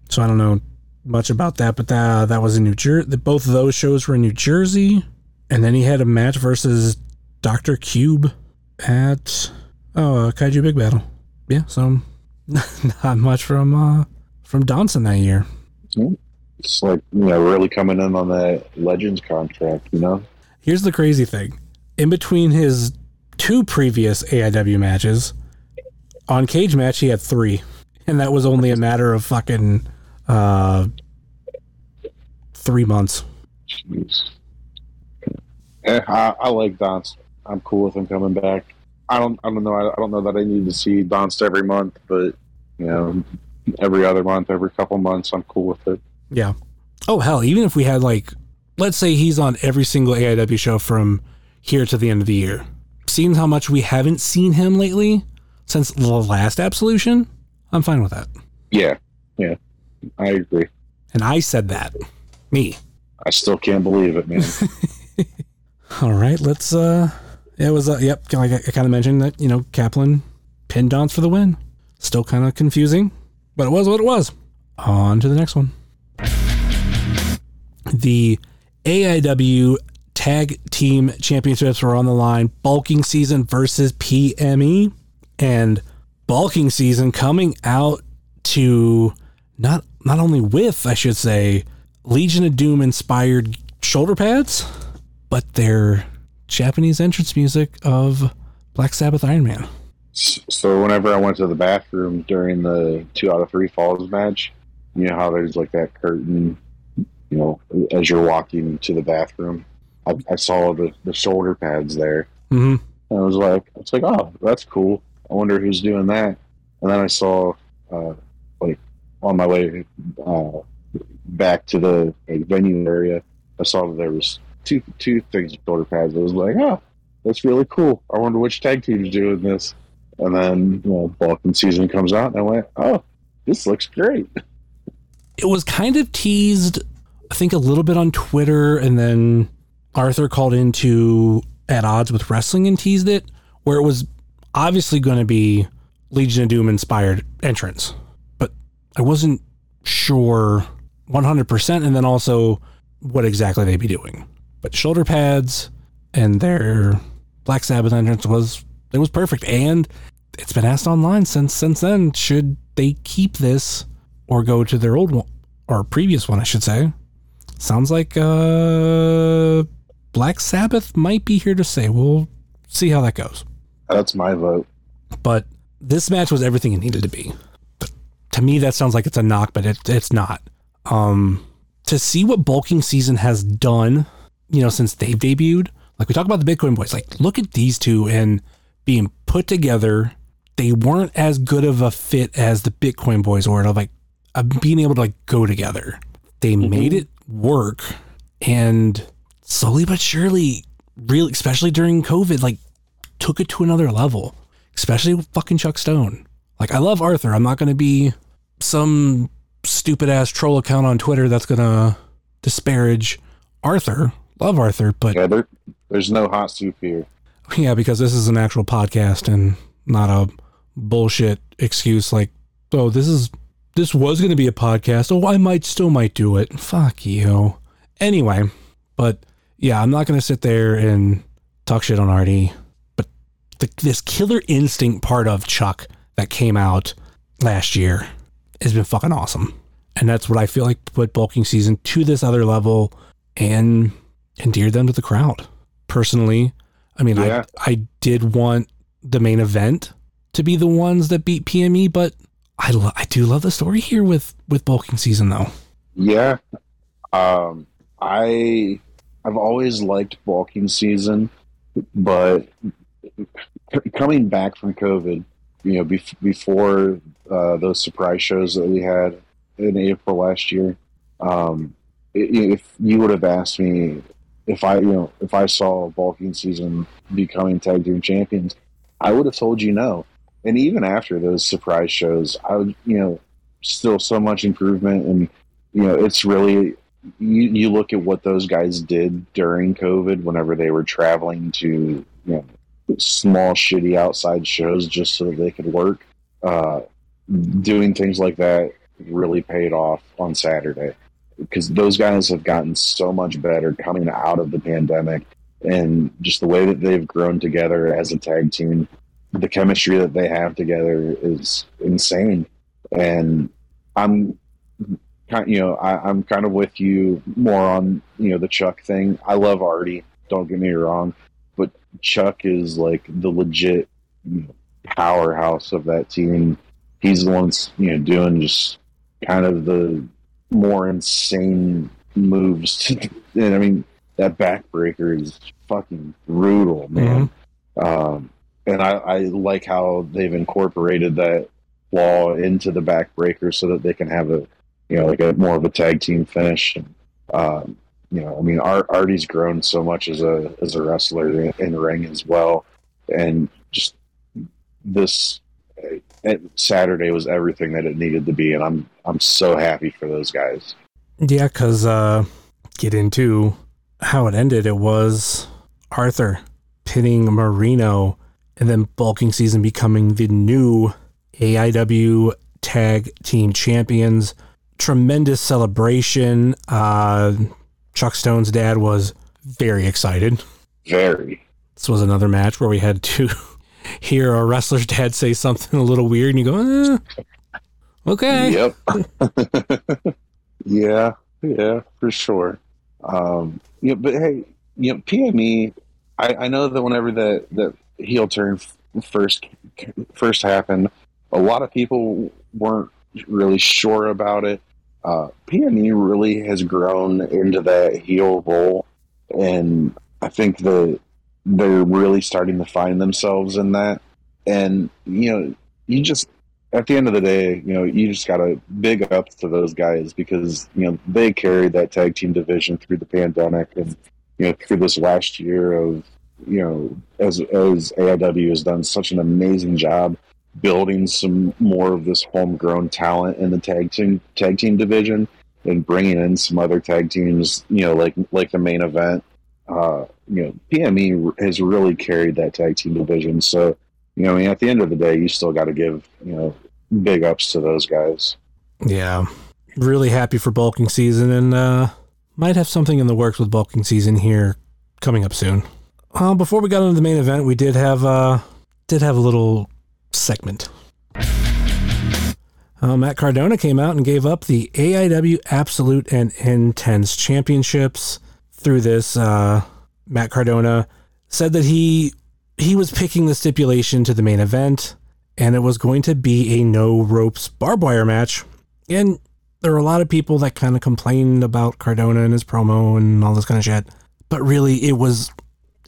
So I don't know much about that, but that, that was in New Jersey. Both of those shows were in New Jersey. And then he had a match versus Dr. Cube at, oh, uh, Kaiju Big Battel. Yeah, so not much from uh from Donson that year. It's like you know, really coming in on that Legends contract. You know, Here's the crazy thing. In between his two previous AIW matches, on cage match he had three. And that was only a matter of fucking uh three months. Jeez. Eh, I, I like Donst. I'm cool with him coming back. I don't. I don't know. I, I don't know that I need to see Donst every month, but you know, every other month, every couple months, I'm cool with it. Yeah. Oh hell, even if we had like let's say he's on every single AIW show from here to the end of the year. Seeing how much we haven't seen him lately since the last absolution, I'm fine with that. Yeah, yeah, I agree. And I said that. Me. I still can't believe it, man. All right, let's uh it was uh, yep, like I, I kind of mentioned that, you know, Kaplan pinned Donst for the win. Still kind of confusing, but it was what it was. On to the next one. The AIW Tag Team Championships were on the line. Bulking season versus PME and bulking season coming out to not not only with, I should say, Legion of Doom inspired shoulder pads, but their Japanese entrance music of Black Sabbath Iron Man. So whenever I went to the bathroom during the two out of three falls match, you know how there's like that curtain, you know, as you're walking to the bathroom. I, I saw the, the shoulder pads there. hmm And I was like, I was like, oh, that's cool. I wonder who's doing that. And then I saw, uh, like, on my way uh, back to the like, venue area, I saw that there was two two things of shoulder pads. I was like, oh, that's really cool. I wonder which tag team's doing this. And then, you know, bulking season comes out, and I went, oh, this looks great. It was kind of teased, I think, a little bit on Twitter, and then Arthur called into at odds with wrestling and teased it, where it was obviously going to be Legion of Doom inspired entrance, but I wasn't sure 100%, and then also what exactly they'd be doing. But shoulder pads and their Black Sabbath entrance was it was perfect, and it's been asked online since since then should they keep this or go to their old one or previous one, I should say. Sounds like uh, Black Sabbath might be here to say. We'll see how that goes. That's my vote. But this match was everything it needed to be. But to me, that sounds like it's a knock, but it, it's not. Um, to see what bulking season has done, you know, since they've debuted, like we talk about the Bitcoin boys, like look at these two and being put together. They weren't as good of a fit as the Bitcoin boys were, of like uh, being able to like go together. They made it work, and slowly but surely, really, especially during COVID, like took it to another level. Especially with fucking Chuck Stone. Like I love Arthur. I'm not going to be some stupid ass troll account on Twitter that's going to disparage Arthur. Love Arthur, but Yeah, there, there's no hot soup here. yeah, because this is an actual podcast and not a bullshit excuse like, oh, this is this was going to be a podcast. Oh, I might still might do it. Fuck you. Anyway, but yeah, I'm not going to sit there and talk shit on Artie. But the, this killer instinct part of Chuck that came out last year has been fucking awesome. And that's what I feel like put bulking season to this other level and endeared them to the crowd. Personally, I mean, Yeah. I I did want the main event to be the ones that beat PME, but I lo- I do love the story here with with bulking season though. Yeah. Um, I I've always liked bulking season, but c- coming back from COVID, you know, bef- before uh, those surprise shows that we had in April last year, um, if you would have asked me if I, you know, if I saw bulking season becoming tag team champions, I would have told you no. And even after those surprise shows, I would, you know, still so much improvement and you know, it's really you, you look at what those guys did during COVID whenever they were traveling to you know small shitty outside shows just so they could work. Uh, doing things like that really paid off on Saturday because those guys have gotten so much better coming out of the pandemic and just the way that they've grown together as a tag team. The chemistry that they have together is insane, and I'm kind you know I, I'm kind of with you more on you know the Chuck thing. I love Artie. Don't get me wrong, but Chuck is like the legit you know, powerhouse of that team. He's the one you know doing just kind of the more insane moves. and I mean that backbreaker is fucking brutal, man. Um, and I, I like how they've incorporated that law into the backbreaker so that they can have a you know like a more of a tag team finish. And, um, you know, I mean, Art, Artie's grown so much as a as a wrestler in, in ring as well, and just this Saturday was everything that it needed to be, and I'm I'm so happy for those guys. Yeah, because uh, get into how it ended. It was Arthur pinning Marino, and then bulking season becoming the new AIW tag team champions. Tremendous celebration. Uh, Chuck Stone's dad was very excited. Very. This was another match where we had to hear a wrestler's dad say something a little weird, and you go, eh, okay. Yep. yeah, yeah, for sure. Um, yeah, but hey, you know, PME. I, I know that whenever that that heel turn first first happened, a lot of people weren't really sure about it. Uh, really has grown into that heel role, and I think that they're really starting to find themselves in that. And you know, you just at the end of the day, you know, you just got to big up to those guys because you know they carried that tag team division through the pandemic and you know through this last year of you know as as AIW has done such an amazing job building some more of this homegrown talent in the tag team tag team division and bringing in some other tag teams, you know, like like the main event. Uh, you know, PME has really carried that tag team division. So, you know, I mean, at the end of the day, you still got to give you know big ups to those guys. Yeah. Really happy for bulking season and uh might have something in the works with bulking season here coming up soon. Uh, before we got into the main event, we did have uh did have a little segment. Uh, Matt Cardona came out and gave up the AIW Absolute and Intense Championships. Through this, uh, Matt Cardona said that he he was picking the stipulation to the main event, and it was going to be a no ropes barbed wire match. And there were a lot of people that kind of complained about Cardona and his promo and all this kind of shit. But really, it was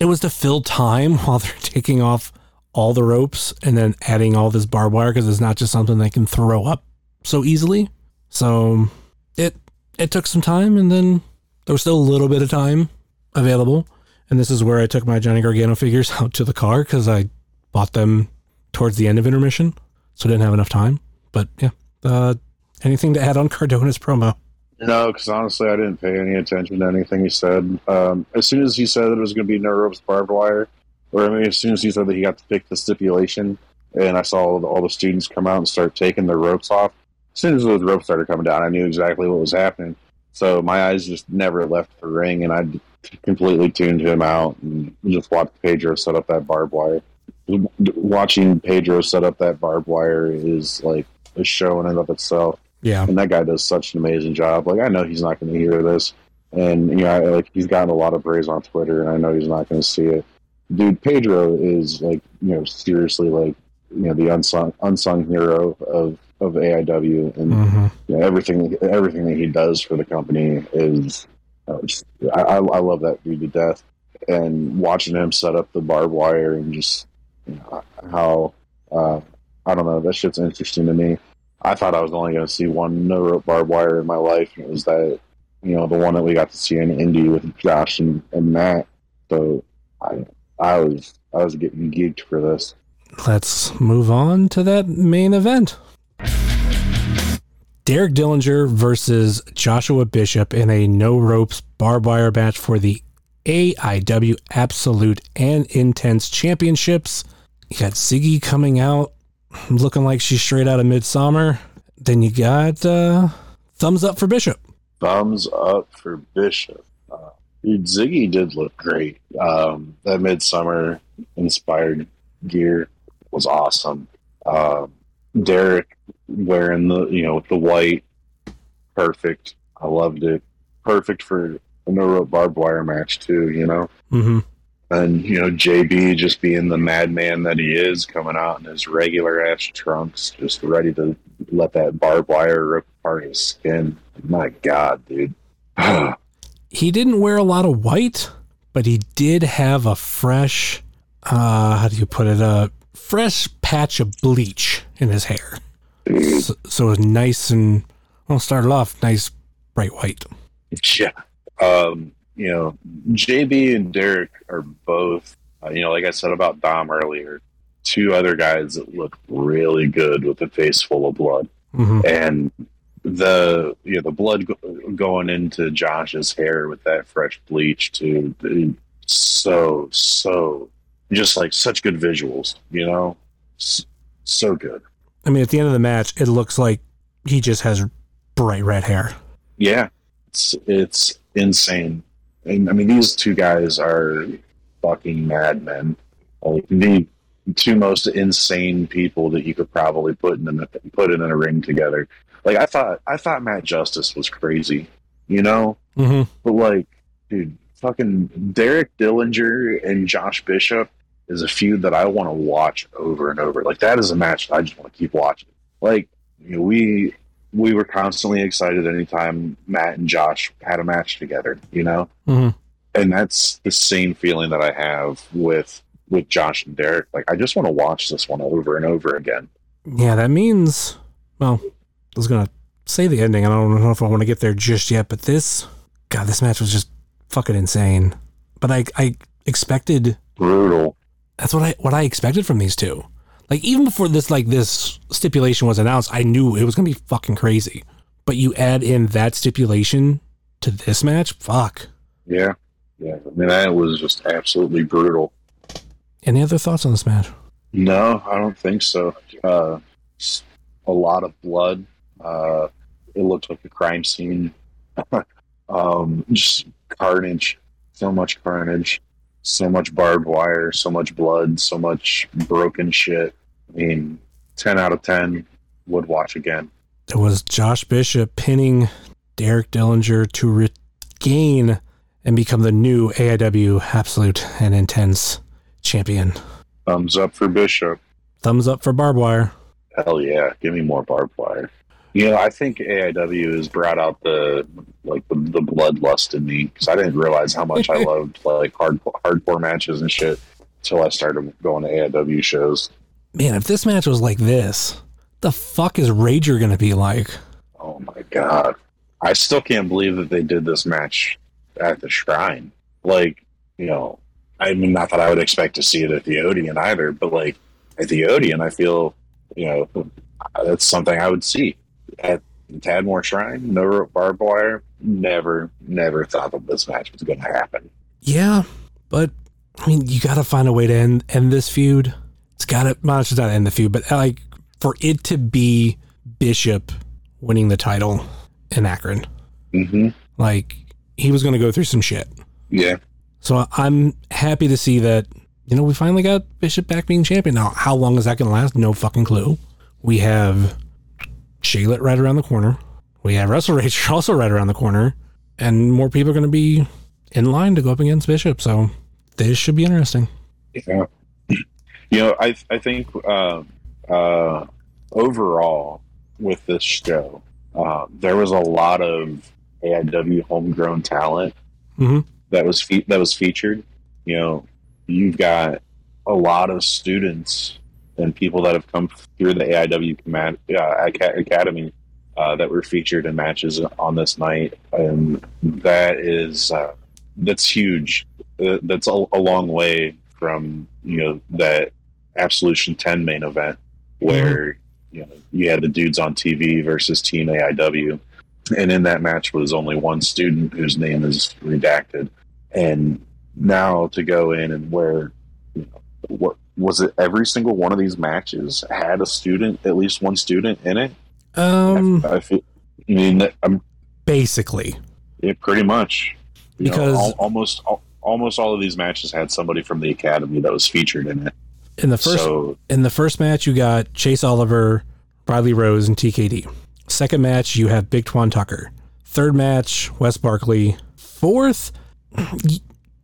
it was to fill time while they're taking off all the ropes and then adding all this barbed wire because it's not just something they can throw up so easily. So it it took some time, and then there was still a little bit of time available. And this is where I took my Johnny Gargano figures out to the car because I bought them towards the end of intermission, so I didn't have enough time. But yeah, uh, anything to add on Cardona's promo? No, because honestly, I didn't pay any attention to anything he said. Um, as soon as he said that it was going to be no ropes barbed wire, or I mean, as soon as he said that he got to pick the stipulation, and I saw all the, all the students come out and start taking their ropes off. As soon as those ropes started coming down, I knew exactly what was happening. So my eyes just never left the ring, and I completely tuned him out and just watched Pedro set up that barbed wire. Watching Pedro set up that barbed wire is like a show in and of itself Yeah, and that guy does such an amazing job. Like I know he's not going to hear this, and you know, I, like he's gotten a lot of praise on Twitter, and I know he's not going to see it. Dude, Pedro is like, you know, seriously like you know the unsung unsung hero of of AIW, and hmm you know, everything everything that he does for the company is uh, just, I, I I love that dude to death. And watching him set up the barbed wire and just you know, how uh, I don't know that shit's interesting to me. I thought I was only going to see one no rope barbed wire in my life, and it was that you know the one that we got to see in Indy with Josh and, and Matt. So I I was I was getting geeked for this. Let's move on to that main event. Derek Dillinger versus Joshua Bishop in a no ropes barbed wire match for the AIW Absolute and Intense Championships. You got Ziggy coming out looking like she's straight out of Midsummer. Then you got uh, thumbs up for Bishop. Thumbs up for Bishop. Uh, dude, Ziggy did look great. Um, that midsummer inspired gear was awesome. Um, Derek wearing the you know the white, perfect. I loved it. Perfect for a no rope barbed wire match too. You know. Mm-hmm. And you know, JB just being the madman that he is, coming out in his regular ass trunks, just ready to let that barbed wire rip apart his skin. My God, dude. he didn't wear a lot of white, but he did have a fresh, uh, how do you put it, a fresh patch of bleach in his hair. So, so it was nice and, well, started off nice, bright white. yeah. Um, you know, JB and Derek are both, uh, you know, like I said about Dom earlier, two other guys that look really good with a face full of blood. hmm and the you know the blood go- going into Josh's hair with that fresh bleach too. So so just like such good visuals, you know, S- so good. I mean, at the end of the match, it looks like he just has bright red hair. Yeah, it's it's insane. And I mean, these two guys are fucking madmen. Like the two most insane people that you could probably put in a, put in a ring together. Like I thought, I thought Matt Justice was crazy, you know. hmm But like, dude, fucking Derek Dillinger and Josh Bishop is a feud that I want to watch over and over. Like that is a match that I just want to keep watching. Like you know, we we were constantly excited anytime Matt and Josh had a match together, you know? hmm And that's the same feeling that I have with with Josh and Derek. Like I just want to watch this one over and over again. Yeah, that means, well, I was going to say the ending. and I don't know if I want to get there just yet, but this, God, this match was just fucking insane. But I, I expected Brutal. That's what I what I expected from these two. Like even before this like this stipulation was announced, I knew it was gonna be fucking crazy. But you add in that stipulation to this match, fuck. Yeah. Yeah. I mean that was just absolutely brutal. Any other thoughts on this match? No, I don't think so. Uh, a lot of blood. Uh, it looked like a crime scene. um, just carnage. So much carnage. So much barbed wire. So much blood. So much broken shit. I mean, 10 out of 10 would watch again. It was Josh Bishop pinning Derek Dillinger to regain and become the new AIW Absolute and Intense champion. Thumbs up for Bishop. Thumbs up for barbed wire. Hell yeah, give me more barbed wire. You know, I think AIW has brought out the like the, the bloodlust in me because I didn't realize how much I loved like hard hardcore matches and shit until I started going to AIW shows. Man, if this match was like this, the fuck is Rager gonna be like? Oh my god, I still can't believe that they did this match at the Shrine. Like, you know, I mean, not that I would expect to see it at the Odeon either, but like at the Odeon, I feel, you know, that's something I would see at Tadmor Shrine. No barbed wire. Never, never thought that this match was going to happen. Yeah, but I mean, you got to find a way to end end this feud. It's got to just not end the feud, but like for it to be Bishop winning the title in Akron. Mm-hmm. Like he was going to go through some shit. Yeah. So I'm happy to see that you know we finally got Bishop back being champion. Now, how long is that going to last? No fucking clue. We have Charlotte right around the corner. We have Wrestle Rage also right around the corner, and more people are going to be in line to go up against Bishop. So this should be interesting. Yeah. You know, I I think uh, uh, overall with this show, uh, there was a lot of AIW homegrown talent Mhm. that was fe- that was featured. You know, you've got a lot of students and people that have come through the AIW command, uh, Academy uh, that were featured in matches on this night, and that is uh, that's huge. Uh, that's a, a long way from you know that Absolution Ten main event where you know you had the dudes on TV versus Team AIW, and in that match was only one student whose name is redacted, and now to go in and where you know, what was it every single one of these matches had a student at least one student in it? Um, I, I feel I mean I'm basically, it pretty much. You know, Because- al- almost al- almost all of these matches had somebody from the academy that was featured in it in the first so in the first match, you got Chase Oliver, Riley Rose, and TKD. Second match, you have Big Twan Tucker. Third match, Wes Barkley. Fourth,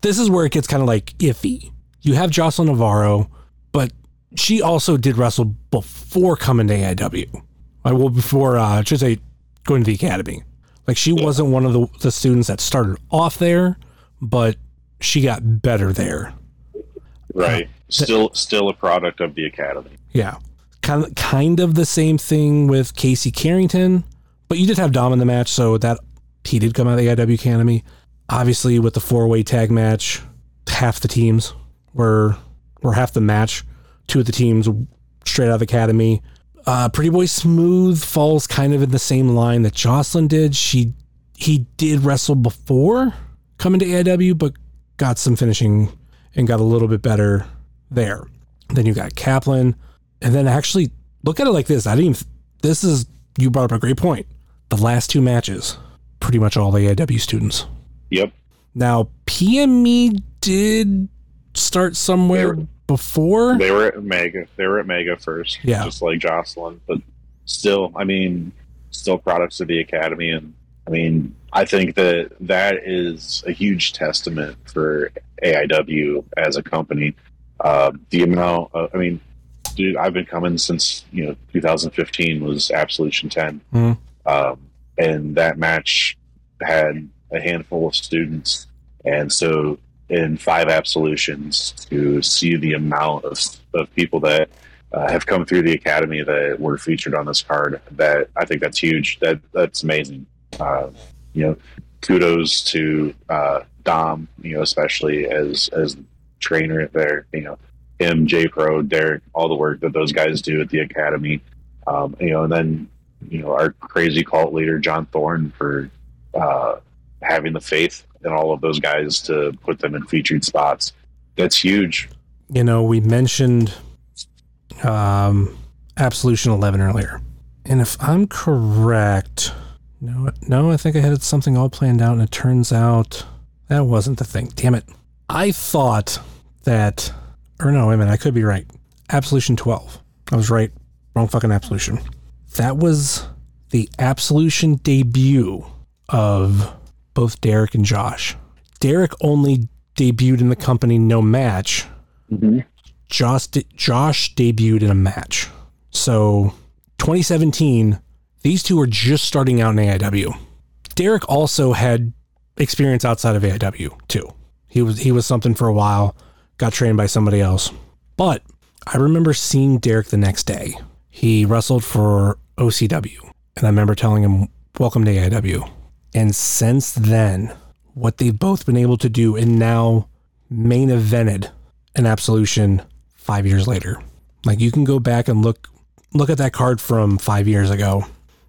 this is where it gets kind of like iffy. You have Jocelyn Navarro, but she also did wrestle before coming to AIW. I will before, uh, I should say, going to the academy. Like, she wasn't one of the, the students that started off there, but she got better there. right still still a product of the academy Yeah. Kind of, kind of the same thing with Casey Carrington, but you did have Dom in the match, so that he did come out of the IW Academy. Obviously, with the four way tag match, half the teams were were half the match. Two of the teams straight out of the academy. Uh, Pretty Boy Smooth falls kind of in the same line that Jocelyn did. She he did wrestle before coming to AIW, but got some finishing and got a little bit better there. Then you got Kaplan, and then actually look at it like this. I didn't. Even, this is you brought up a great point. The last two matches, pretty much all the AIW students. yep Now PME did start somewhere They were- before. they were at mega they were at mega first Yeah. just like jocelyn but still i mean still products of the academy and i mean i think that that is a huge testament for aiw as a company uh, the amount of, i mean dude i've been coming since you know 2015 was absolution 10 Mhm. um, and that match had a handful of students. And so in five absolutions to see the amount of, of people that uh, have come through the academy that were featured on this card that i think that's huge. That that's amazing. Uh, you know kudos to uh, dom you know especially as as trainer there you know him j pro derek all the work that those guys do at the academy um, you know and then you know our crazy cult leader john thorne for uh, having the faith in all of those guys to put them in featured spots. That's huge. You know, we mentioned um, Absolution 11 earlier, and if I'm correct, no, no, I think I had something all planned out, and it turns out that wasn't the thing. Damn it! I thought that, or no, wait a minute, I could be right. Absolution 12. I was right. Wrong fucking Absolution. That was the Absolution debut of both Derek and Josh. Derek only debuted in the company no match. Mm-hmm. Josh, Josh debuted in a match. So 2017, these two were just starting out in AIW. Derek also had experience outside of AIW too. He was he was something for a while, got trained by somebody else. But I remember seeing Derek the next day. He wrestled for OCW, and I remember telling him, "Welcome to AIW." And since then, what they've both been able to do, and now main evented an Absolution five years later. Like you can go back and look look at that card from five years ago.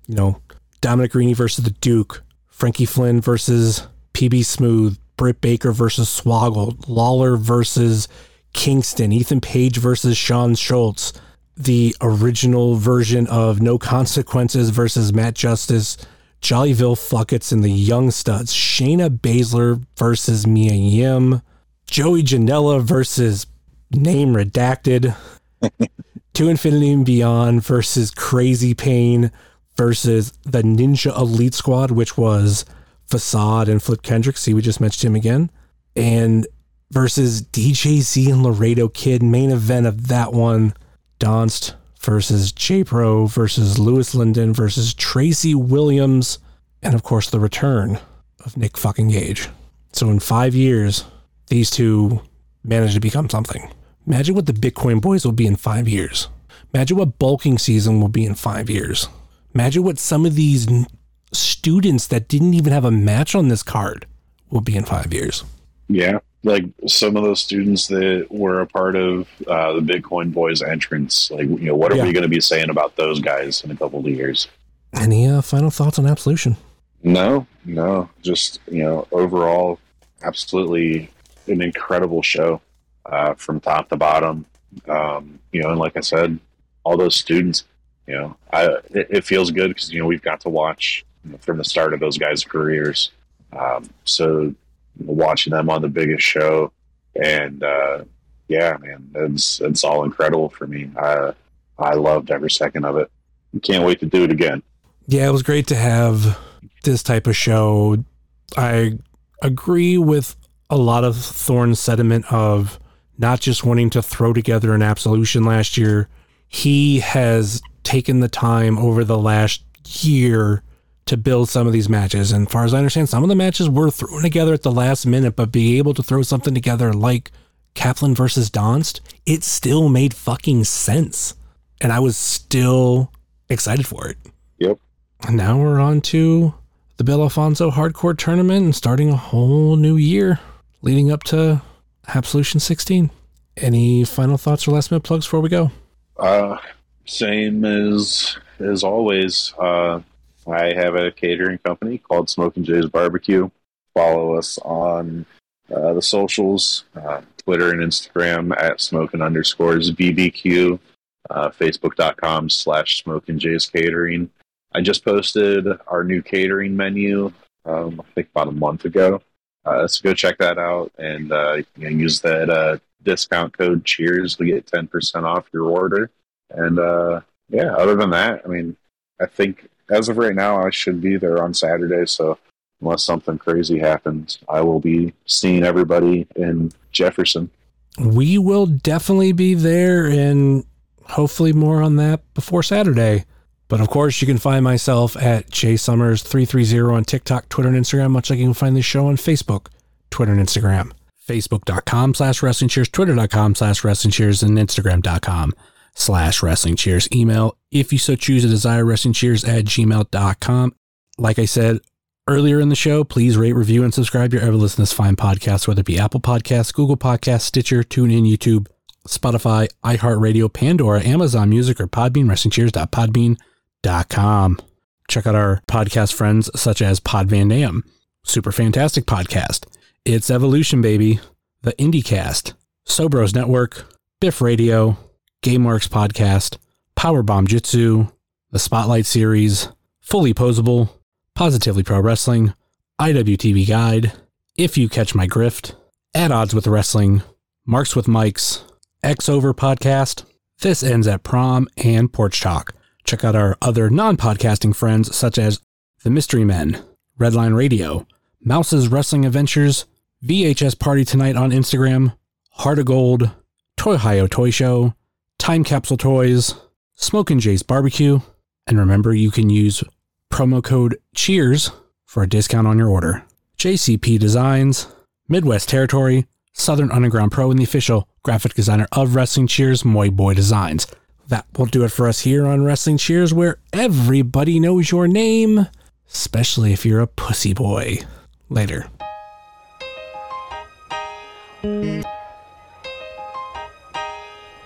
You know, Dominic Garrini versus the Duke, Frankie Flynn versus PB Smooth, Britt Baker versus Swoggle, Lawler versus Kingston, Ethan Page versus Sean Schultz, the original version of No Consequences versus Matt Justice, Jollyville Fuckets and the Young Studs, Shayna Baszler versus Mia Yim, Joey Janela versus Name Redacted, To Infinity and Beyond versus Crazy Pain versus the Ninja Elite Squad, which was Facade and Flip Kendrick. See, we just mentioned him again. And versus DJZ and Laredo Kid, main event of that one, Donst versus J Pro versus Louis Lyndon versus Tracy Williams, and of course the return of Nick fucking Gage. So in five years, these two managed to become something. Imagine what the Bitcoin boys will be in five years. Imagine what bulking season will be in five years. Imagine what some of these students that didn't even have a match on this card will be in five years. Yeah, like some of those students that were a part of uh, the Bitcoin Boys entrance. Like, you know, what are Yeah. we going to be saying about those guys in a couple of years? Any uh, final thoughts on Absolution? No, no, just you know, overall, absolutely an incredible show uh, from top to bottom. Um, you know, and like I said, all those students, you know, I it, it feels good because you know we've got to watch from the start of those guys' careers. Um, so watching them on the biggest show, and uh, yeah, man, it's it's all incredible for me. I I loved every second of it. Can't wait to do it again. Yeah, it was great to have this type of show. I agree with a lot of Thorne's sentiment of not just wanting to throw together an absolution last year. He has taken the time over the last year to build some of these matches. And far as I understand, some of the matches were thrown together at the last minute, but be able to throw something together like Kaplan versus Donst, it still made fucking sense. And I was still excited for it. Yep. And now we're on to the Bill Alfonso Hardcore Tournament and starting a whole new year leading up to Absolution 16. Any final thoughts or last minute plugs before we go? Uh, same as as always. Uh, I have a catering company called Smoking Jay's Barbecue. Follow us on uh, the socials, uh, Twitter and Instagram at smoking underscores BBQ, uh, Facebook.com slash smoking Jay's catering. I just posted our new catering menu, um, I think about a month ago. Uh, so go check that out and uh, you use that uh, discount code cheers to get 10% off your order and uh yeah other than that i mean i think as of right now i should be there on saturday so unless something crazy happens i will be seeing everybody in jefferson We will definitely be there and hopefully more on that before Saturday. But of course, you can find myself at jsummers330 on TikTok, Twitter, and Instagram, much like you can find this show on Facebook, Twitter, and Instagram. Facebook.com slash wrestling cheers, Twitter.com slash wrestling cheers, and Instagram.com slash wrestling cheers. Email, if you so choose, a desire wrestling cheers at gmail.com. Like I said earlier in the show, please rate, review, and subscribe your ever listen to fine podcast, whether it be Apple Podcasts, Google Podcasts, Stitcher, TuneIn, YouTube, Spotify, iHeartRadio, Pandora, Amazon Music, or Podbean, wrestling wrestlingcheers.podbean.com. Check out our podcast friends such as Pod Van Dam, Super Fantastic Podcast, It's Evolution Baby, The IndieCast, Sobros Network, Biff Radio, Game Marks Podcast, Powerbomb Jitsu, The Spotlight Series, Fully Posable, Positively Pro Wrestling, IWTV Guide, If You Catch My Grift, At Odds with Wrestling, Marks with Mikes, X Over Podcast, This Ends at Prom, and Porch Talk. Check out our other non podcasting friends such as The Mystery Men, Redline Radio, Mouse's Wrestling Adventures, VHS Party Tonight on Instagram, Heart of Gold, Toy Toy Show, Time Capsule Toys, Smokin' Jay's Barbecue, and remember you can use promo code CHEERS for a discount on your order. JCP Designs, Midwest Territory, Southern Underground Pro, and the official graphic designer of Wrestling Cheers, Moy Boy Designs. That will do it for us here on Wrestling Cheers, where everybody knows your name, especially if you're a pussy boy. Later.